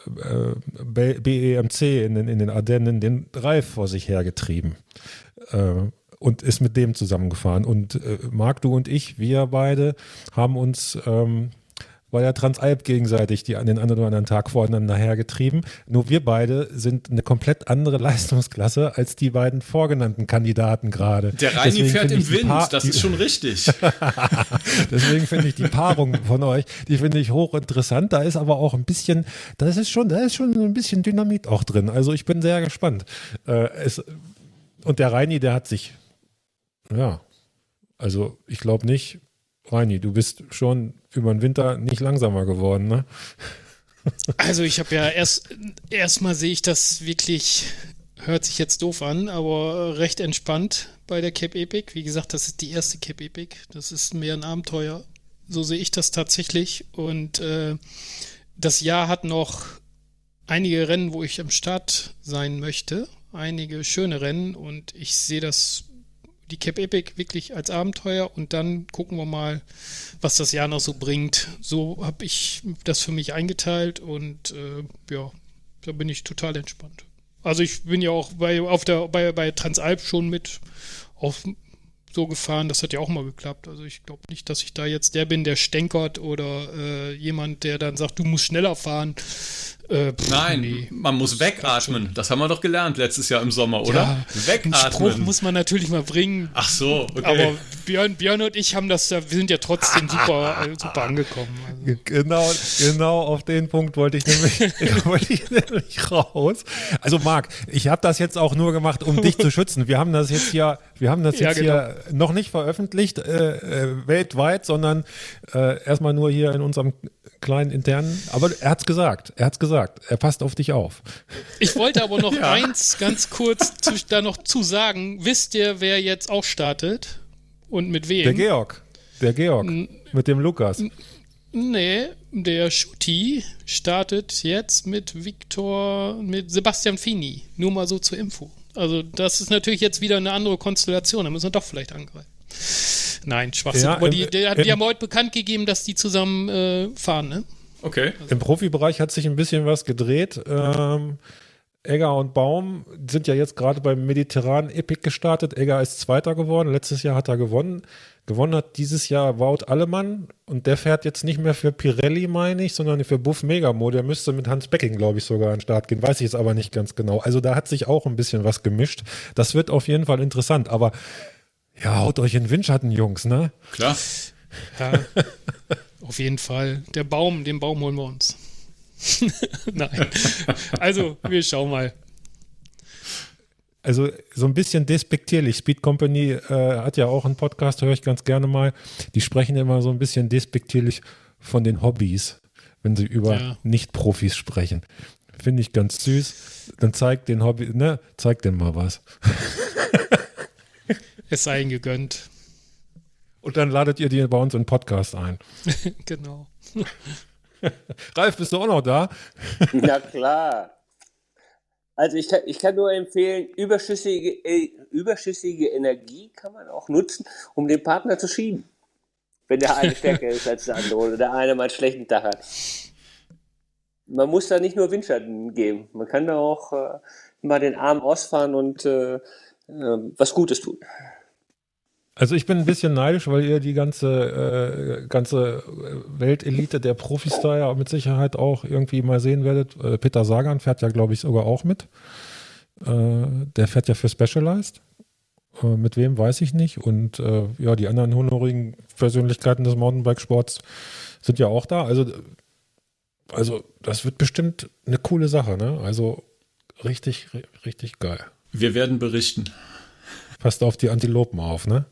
BEMC in den, in den Ardennen den Reif vor sich hergetrieben. Äh, und ist mit dem zusammengefahren. Und äh, Marc, du und ich, wir beide haben uns ähm, war ja Transalp gegenseitig die an den einen oder anderen Tag voreinander hergetrieben. Nur wir beide sind eine komplett andere <laughs> Leistungsklasse als die beiden vorgenannten Kandidaten gerade. Der Reini Deswegen fährt im Wind, das ist schon richtig. <laughs> Deswegen finde ich die Paarung von euch, die finde ich hochinteressant. Da ist aber auch ein bisschen, das ist schon, da ist schon ein bisschen Dynamit auch drin. Also ich bin sehr gespannt. Äh, es, und der Reini, der hat sich, ja, also ich glaube nicht, Reini, du bist schon über den Winter nicht langsamer geworden, ne? Also ich habe ja erst erstmal sehe ich das wirklich, hört sich jetzt doof an, aber recht entspannt bei der Cape Epic. Wie gesagt, das ist die erste Cape Epic. Das ist mehr ein Abenteuer. So sehe ich das tatsächlich. Und äh, das Jahr hat noch einige Rennen, wo ich am Start sein möchte. Einige schöne Rennen und ich sehe das die Cap Epic wirklich als Abenteuer und dann gucken wir mal, was das Jahr noch so bringt. So habe ich das für mich eingeteilt und äh, ja, da bin ich total entspannt. Also ich bin ja auch bei, auf der, bei, bei Transalp schon mit auf so gefahren, das hat ja auch mal geklappt. Also ich glaube nicht, dass ich da jetzt der bin, der stänkert oder äh, jemand, der dann sagt, du musst schneller fahren. Äh, pff, Nein, nee. man muss wegatmen. Das haben wir doch gelernt letztes Jahr im Sommer, oder? Ja, wegatmen. Den Spruch muss man natürlich mal bringen. Ach so, okay. Aber Björn, Björn und ich haben das, wir sind ja trotzdem super, <laughs> äh, super angekommen. Also. Genau, genau auf den Punkt wollte ich nämlich, <laughs> wollte ich nämlich raus. Also Marc, ich habe das jetzt auch nur gemacht, um dich zu schützen. Wir haben das jetzt hier, wir haben das jetzt ja, genau. hier noch nicht veröffentlicht äh, äh, weltweit, sondern äh, erstmal nur hier in unserem kleinen internen. Aber er hat's gesagt. Er hat's gesagt. Er passt auf dich auf. Ich wollte aber noch <laughs> ja. eins ganz kurz zu, da noch zu sagen. Wisst ihr, wer jetzt auch startet? Und mit wem? Der Georg. Der Georg. N mit dem Lukas. Nee, der Schuti startet jetzt mit Viktor, mit Sebastian Fini. Nur mal so zur Info. Also, das ist natürlich jetzt wieder eine andere Konstellation. Da müssen wir doch vielleicht angreifen. Nein, Schwachsinn. Ja, Aber die, die, die haben heute bekannt gegeben, dass die zusammen äh, fahren, ne? Okay. Im Profibereich hat sich ein bisschen was gedreht. Ähm, Egger und Baum sind ja jetzt gerade beim mediterranen Epic gestartet. Egger ist Zweiter geworden. Letztes Jahr hat er gewonnen. Gewonnen hat dieses Jahr Wout Allemann und der fährt jetzt nicht mehr für Pirelli, meine ich, sondern für Buff Megamo. Der müsste mit Hans Becking, glaube ich, sogar an den Start gehen. Weiß ich jetzt aber nicht ganz genau. Also da hat sich auch ein bisschen was gemischt. Das wird auf jeden Fall interessant. Aber ja, haut euch in den Windschatten, Jungs, ne? Klar. Ja, auf jeden Fall. Der Baum, den Baum holen wir uns. <laughs> Nein. Also, wir schauen mal. Also so ein bisschen despektierlich. Speed Company äh, hat ja auch einen Podcast, höre ich ganz gerne mal. Die sprechen immer so ein bisschen despektierlich von den Hobbys, wenn sie über ja. Nicht-Profis sprechen. Finde ich ganz süß. Dann zeigt den Hobby, ne, zeigt dem mal was. es sei ihnen gegönnt. Und dann ladet ihr die bei uns in den Podcast ein. <laughs> genau. <laughs> Ralf, bist du auch noch da? Na klar. Also ich kann, ich kann nur empfehlen, überschüssige, äh, überschüssige Energie kann man auch nutzen, um den Partner zu schieben. Wenn der eine stärker ist als der andere oder der eine mal einen schlechten Tag hat. Man muss da nicht nur Windschatten geben. Man kann da auch äh, mal den Arm ausfahren und äh, äh was Gutes tun. Also ich bin ein bisschen neidisch, weil ihr die ganze, äh, ganze Weltelite der Profis da ja mit Sicherheit auch irgendwie mal sehen werdet. Äh, Peter Sagan fährt ja, glaube ich, sogar auch mit. Äh, der fährt ja für Specialized. Äh, mit wem weiß ich nicht. Und äh, ja, die anderen honorigen Persönlichkeiten des Mountainbike-Sports sind ja auch da. Also, also das wird bestimmt eine coole Sache. Ne? Also richtig, richtig geil. Wir werden berichten. Passt auf die Antilopen auf, ne?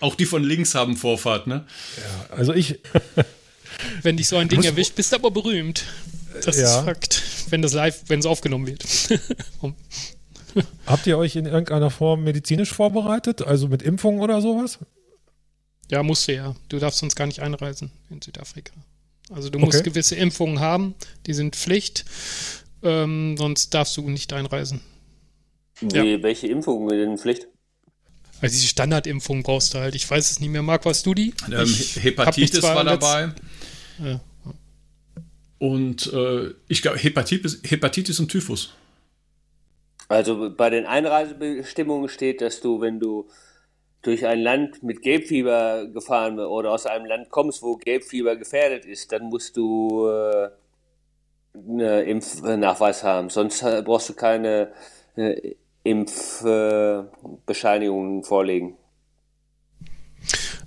Auch die von links haben Vorfahrt, ne? Ja, also ich. <laughs> Wenn dich so ein Ding erwischt, bist du aber berühmt. Das ja. ist Fakt. Wenn das live, wenn es aufgenommen wird. <laughs> Habt ihr euch in irgendeiner Form medizinisch vorbereitet? Also mit Impfungen oder sowas? Ja, musst du ja. Du darfst sonst gar nicht einreisen in Südafrika. Also du musst okay. gewisse Impfungen haben, die sind Pflicht, ähm, sonst darfst du nicht einreisen. Wie, ja. Welche Impfungen sind Pflicht? Also diese Standardimpfung brauchst du halt. Ich weiß es nicht mehr. Marc, warst du die? Ähm, Hepatitis war dabei. Ja. Und äh, ich glaube, Hepatitis, Hepatitis und Typhus. Also bei den Einreisebestimmungen steht, dass du, wenn du durch ein Land mit Gelbfieber gefahren oder aus einem Land kommst, wo Gelbfieber gefährdet ist, dann musst du äh, einen Impfnachweis haben. Sonst brauchst du keine äh, Impfbescheinigungen vorlegen?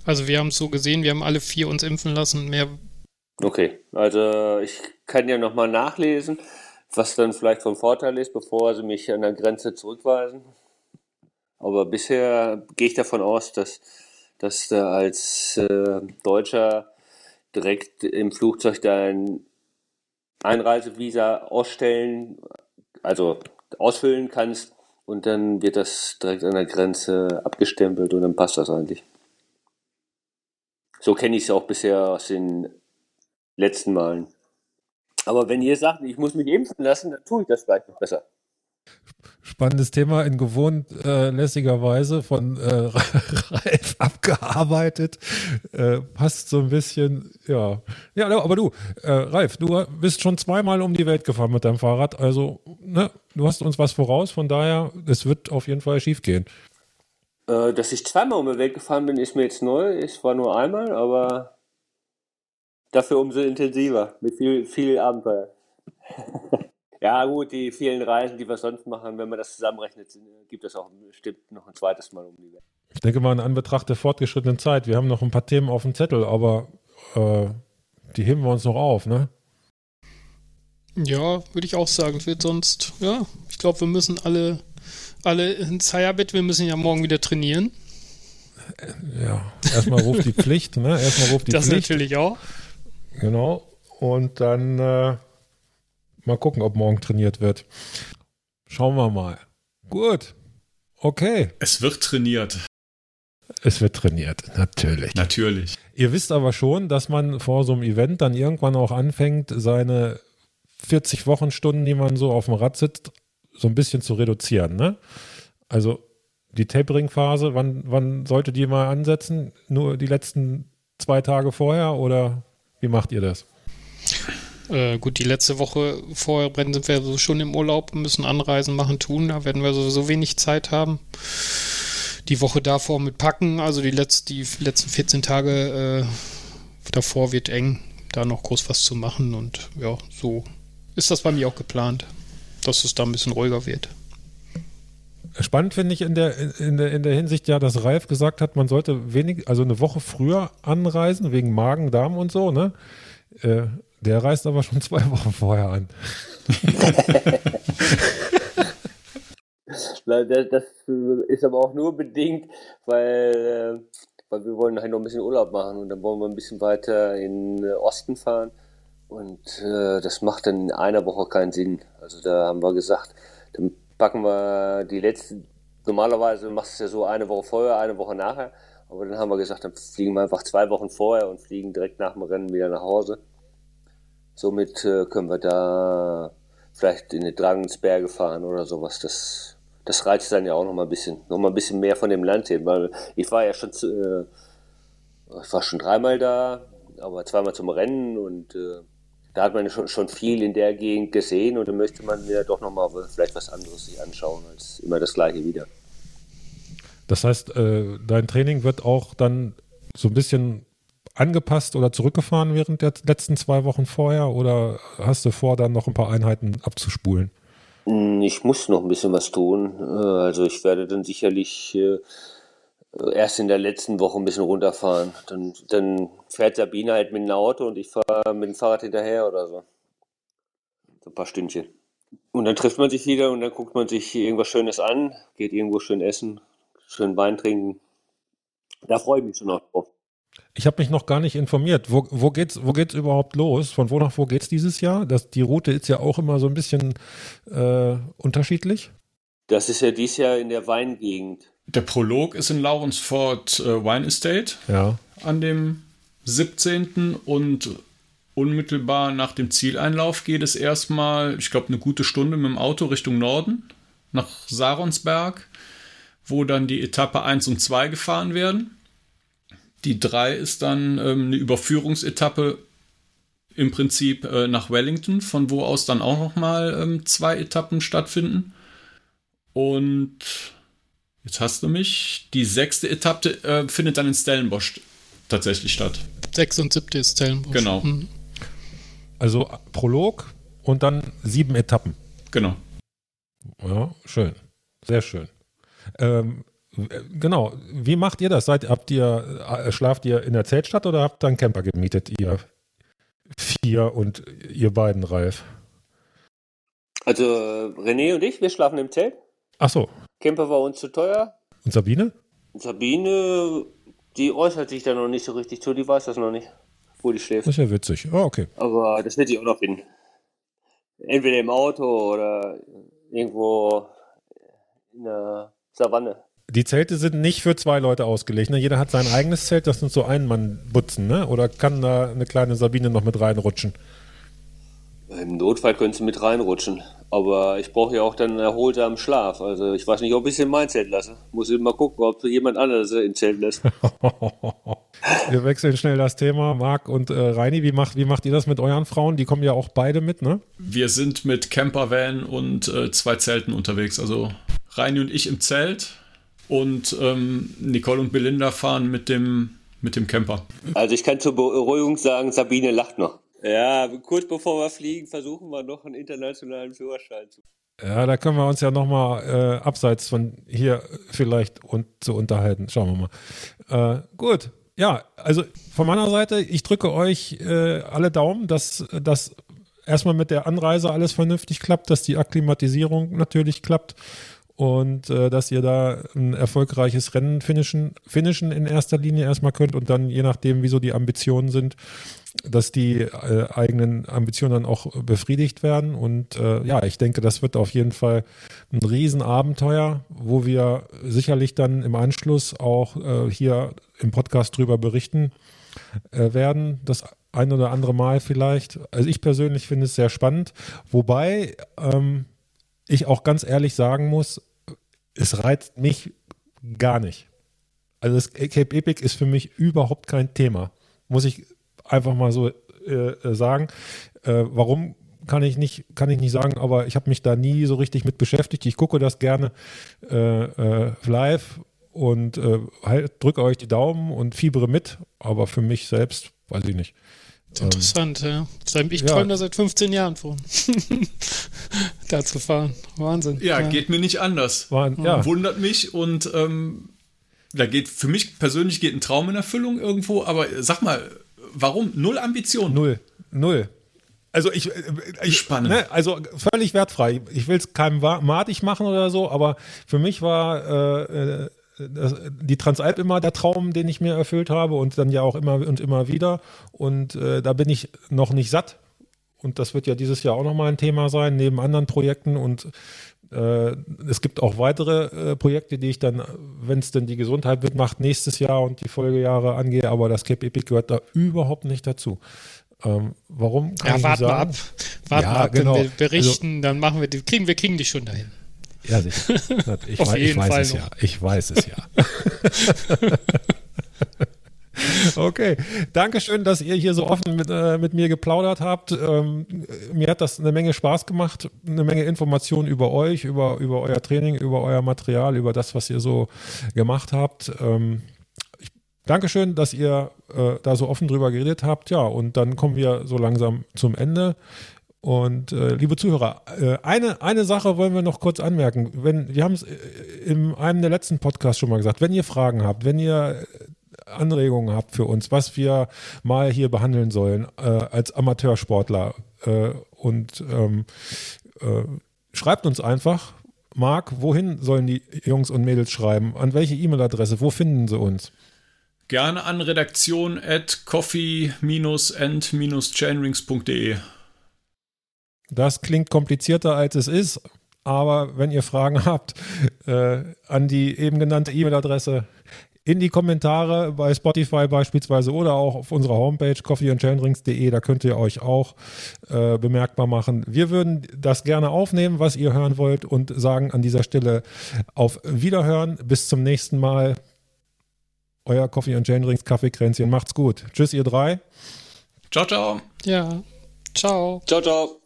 Also wir haben es so gesehen, wir haben alle vier uns impfen lassen. Mehr okay, also ich kann ja nochmal nachlesen, was dann vielleicht von Vorteil ist, bevor sie mich an der Grenze zurückweisen. Aber bisher gehe ich davon aus, dass, dass du als äh, Deutscher direkt im Flugzeug dein Einreisevisa ausstellen, also ausfüllen kannst und dann wird das direkt an der Grenze abgestempelt und dann passt das eigentlich. So kenne ich es auch bisher aus den letzten Malen. Aber wenn ihr sagt, ich muss mich impfen lassen, dann tue ich das vielleicht noch besser. Spannendes Thema in gewohnt äh, lässiger Weise von äh, <laughs> Ralf abgearbeitet. Äh, passt so ein bisschen, ja. Ja, aber du, äh, Ralf, du bist schon zweimal um die Welt gefahren mit deinem Fahrrad. Also, ne, du hast uns was voraus, von daher, es wird auf jeden Fall schief gehen. Äh, dass ich zweimal um die Welt gefahren bin, ist mir jetzt neu. Es war nur einmal, aber dafür umso intensiver. Mit viel, viel Abenteuer. <laughs> ja, gut, die vielen Reisen, die wir sonst machen, wenn man das zusammenrechnet, gibt es auch bestimmt noch ein zweites Mal um die Welt. Ich denke mal in Anbetracht der fortgeschrittenen Zeit. Wir haben noch ein paar Themen auf dem Zettel, aber äh, die heben wir uns noch auf, ne? Ja, würde ich auch sagen. Es wird sonst, ja, ich glaube, wir müssen alle, alle ins Feierbett, wir müssen ja morgen wieder trainieren. Ja, erstmal ruft die Pflicht, ne? Erstmal ruft die das Pflicht. Das natürlich auch. Genau. Und dann äh, mal gucken, ob morgen trainiert wird. Schauen wir mal. Gut. Okay. Es wird trainiert. Es wird trainiert, natürlich. Natürlich. Ihr wisst aber schon, dass man vor so einem Event dann irgendwann auch anfängt, seine 40 Wochenstunden, die man so auf dem Rad sitzt, so ein bisschen zu reduzieren. Ne? Also die Tapering-Phase, wann, wann sollte die mal ansetzen? Nur die letzten zwei Tage vorher oder wie macht ihr das? Äh, gut, die letzte Woche vorher sind wir so schon im Urlaub, müssen Anreisen machen, tun. Da werden wir sowieso wenig Zeit haben. Die Woche davor mit Packen, also die, letzt, die letzten 14 Tage äh, davor wird eng, da noch groß was zu machen. Und ja, so ist das bei mir auch geplant, dass es da ein bisschen ruhiger wird. Spannend finde ich in der, in, der, in der Hinsicht ja, dass Ralf gesagt hat, man sollte wenig, also eine Woche früher anreisen, wegen Magen, Darm und so, ne? Äh, der reist aber schon zwei Wochen vorher an. <laughs> das ist aber auch nur bedingt, weil, äh, weil wir wollen halt noch ein bisschen Urlaub machen und dann wollen wir ein bisschen weiter in Osten fahren. Und äh, das macht dann in einer Woche keinen Sinn. Also da haben wir gesagt, dann packen wir die letzten, normalerweise machst du es ja so eine Woche vorher, eine Woche nachher. Aber dann haben wir gesagt, dann fliegen wir einfach zwei Wochen vorher und fliegen direkt nach dem Rennen wieder nach Hause. Somit äh, können wir da vielleicht in die Dragensberge fahren oder sowas. Das, das reizt dann ja auch noch mal ein bisschen, noch mal ein bisschen mehr von dem Land hin, weil ich war ja schon, äh, ich war schon dreimal da, aber zweimal zum Rennen und äh, da hat man schon, schon viel in der Gegend gesehen und dann möchte man ja doch nochmal vielleicht was anderes sich anschauen als immer das gleiche wieder. Das heißt, äh, dein Training wird auch dann so ein bisschen angepasst oder zurückgefahren während der letzten zwei Wochen vorher oder hast du vor, dann noch ein paar Einheiten abzuspulen? Hm, ich muss noch ein bisschen was tun. Äh, also ich werde dann sicherlich äh, erst in der letzten Woche ein bisschen runterfahren. Dann, dann fährt Sabine halt mit dem Auto und ich fahre mit dem Fahrrad hinterher oder so. So ein paar Stündchen. Und dann trifft man sich wieder und dann guckt man sich irgendwas Schönes an, geht irgendwo schön essen, schön Wein trinken. Da freue ich mich schon noch drauf. Ich habe mich noch gar nicht informiert. Wo, wo geht's, wo geht's überhaupt los? Von wo nach wo geht's dieses Jahr? Das, die Route ist ja auch immer so ein bisschen äh, unterschiedlich. Das ist ja dieses Jahr in der Weingegend. Der Prolog ist in Lawrenceford äh, Wine Estate ja. an dem 17. und unmittelbar nach dem Zieleinlauf geht es erstmal, ich glaube, eine gute Stunde mit dem Auto Richtung Norden nach Saronsberg, wo dann die Etappe 1 und 2 gefahren werden. Die 3 ist dann ähm, eine Überführungsetappe im Prinzip äh, nach Wellington, von wo aus dann auch nochmal ähm, zwei Etappen stattfinden. Und Jetzt hast du mich. Die sechste Etappe äh, findet dann in Stellenbosch tatsächlich statt. Sechs und siebte ist Stellenbosch. Genau. Mhm. Also Prolog und dann sieben Etappen. Genau. Ja, schön. Sehr schön. Ähm, genau. Wie macht ihr das? Seid, habt ihr, äh, schlaft ihr in der Zeltstadt oder habt ihr einen Camper gemietet, ihr vier und ihr beiden, Ralf? Also René und ich, wir schlafen im Zelt. Ach so. Camper war uns zu teuer. Und Sabine? Sabine, die äußert sich da noch nicht so richtig zu, die weiß das noch nicht, wo die schläft. Das ist ja witzig. Oh, okay. Aber das wird sie auch noch finden. Entweder im Auto oder irgendwo in der Savanne. Die Zelte sind nicht für zwei Leute ausgelegt. Ne? Jeder hat sein eigenes Zelt, das sind so Ein-Mann-Butzen, ne? Oder kann da eine kleine Sabine noch mit reinrutschen? Im Notfall könntest du mit reinrutschen. Aber ich brauche ja auch dann erholsamen Schlaf. Also ich weiß nicht, ob ich es in mein Zelt lasse. Muss ich mal gucken, ob jemand anderes im Zelt lässt. <laughs> Wir wechseln schnell das Thema. Marc und äh, Reini, wie macht, wie macht ihr das mit euren Frauen? Die kommen ja auch beide mit, ne? Wir sind mit Campervan und äh, zwei Zelten unterwegs. Also Reini und ich im Zelt, und ähm, Nicole und Belinda fahren mit dem, mit dem Camper. Also ich kann zur Beruhigung sagen, Sabine lacht noch. Ja, kurz bevor wir fliegen, versuchen wir noch einen internationalen Führerschein zu. Ja, da können wir uns ja nochmal äh, abseits von hier vielleicht und zu unterhalten. Schauen wir mal. Äh, gut. Ja, also von meiner Seite, ich drücke euch äh, alle Daumen, dass das erstmal mit der Anreise alles vernünftig klappt, dass die Akklimatisierung natürlich klappt und äh, dass ihr da ein erfolgreiches Rennen finishen, finishen in erster Linie erstmal könnt und dann je nachdem, wieso die Ambitionen sind, dass die äh, eigenen Ambitionen dann auch befriedigt werden. Und äh, ja, ich denke, das wird auf jeden Fall ein Riesenabenteuer, wo wir sicherlich dann im Anschluss auch äh, hier im Podcast drüber berichten äh, werden. Das ein oder andere Mal vielleicht. Also ich persönlich finde es sehr spannend, wobei ähm, ich auch ganz ehrlich sagen muss, es reizt mich gar nicht. Also das Cape Epic ist für mich überhaupt kein Thema. Muss ich einfach mal so äh, sagen. Äh, warum kann ich nicht, kann ich nicht sagen, aber ich habe mich da nie so richtig mit beschäftigt. Ich gucke das gerne äh, äh live und äh, halt, drücke euch die Daumen und fiebere mit, aber für mich selbst weiß ich nicht. Interessant, ähm, ja. Ich ja. träume da seit 15 Jahren von. <laughs> da zu fahren. Wahnsinn. Ja, ja, geht mir nicht anders. War, ja. Wundert mich und ähm, da geht für mich persönlich geht ein Traum in Erfüllung irgendwo, aber sag mal, Warum? Null Ambition. Null. Null. Also ich, äh, ich spannend. Ne, also völlig wertfrei. Ich will es keinem madig machen oder so, aber für mich war äh, äh die Transalp immer der Traum, den ich mir erfüllt habe und dann ja auch immer und immer wieder. Und äh, da bin ich noch nicht satt. Und das wird ja dieses Jahr auch nochmal ein Thema sein, neben anderen Projekten. Und äh, es gibt auch weitere äh, Projekte, die ich dann, wenn es denn die Gesundheit mitmacht, nächstes Jahr und die Folgejahre angehe, aber das Cape Epic gehört da überhaupt nicht dazu. Ähm, warum? ja, warten wir ab. Warten ja, ab, genau. wenn wir berichten, also, dann machen wir die, kriegen wir kriegen die schon dahin. Ja, sicher. Ich, <laughs> Auf weiß, jeden ich weiß Fall es noch. ja. Ich weiß es ja. <laughs> Okay, danke schön, dass ihr hier so offen mit, äh, mit mir geplaudert habt. Ähm, mir hat das eine Menge Spaß gemacht, eine Menge Informationen über euch, über, über euer Training, über euer Material, über das, was ihr so gemacht habt. Ähm, ich, Dankeschön, dass ihr äh, da so offen drüber geredet habt. Ja, und dann kommen wir so langsam zum Ende. Und äh, liebe Zuhörer, äh, eine, eine Sache wollen wir noch kurz anmerken. Wenn, wir haben es äh, in einem der letzten Podcasts schon mal gesagt, wenn ihr Fragen habt, wenn ihr Anregungen habt für uns, was wir mal hier behandeln sollen äh, als Amateursportler. Äh, und ähm, äh, schreibt uns einfach. Marc, wohin sollen die Jungs und Mädels schreiben? An welche E-Mail-Adresse? Wo finden sie uns? Gerne an redaktion at coffee-and-chainrings.de. Das klingt komplizierter als es ist, aber wenn ihr Fragen <laughs> habt, äh, an die eben genannte E-Mail-Adresse in die Kommentare bei Spotify beispielsweise oder auch auf unserer Homepage coffeeandchainrings.de, da könnt ihr euch auch äh, bemerkbar machen. Wir würden das gerne aufnehmen, was ihr hören wollt und sagen an dieser Stelle auf Wiederhören. Bis zum nächsten Mal. Euer Coffee and Chainrings Kaffeekränzchen. Macht's gut. Tschüss, ihr drei. Ciao, ciao. Ja. Ciao. Ciao, ciao.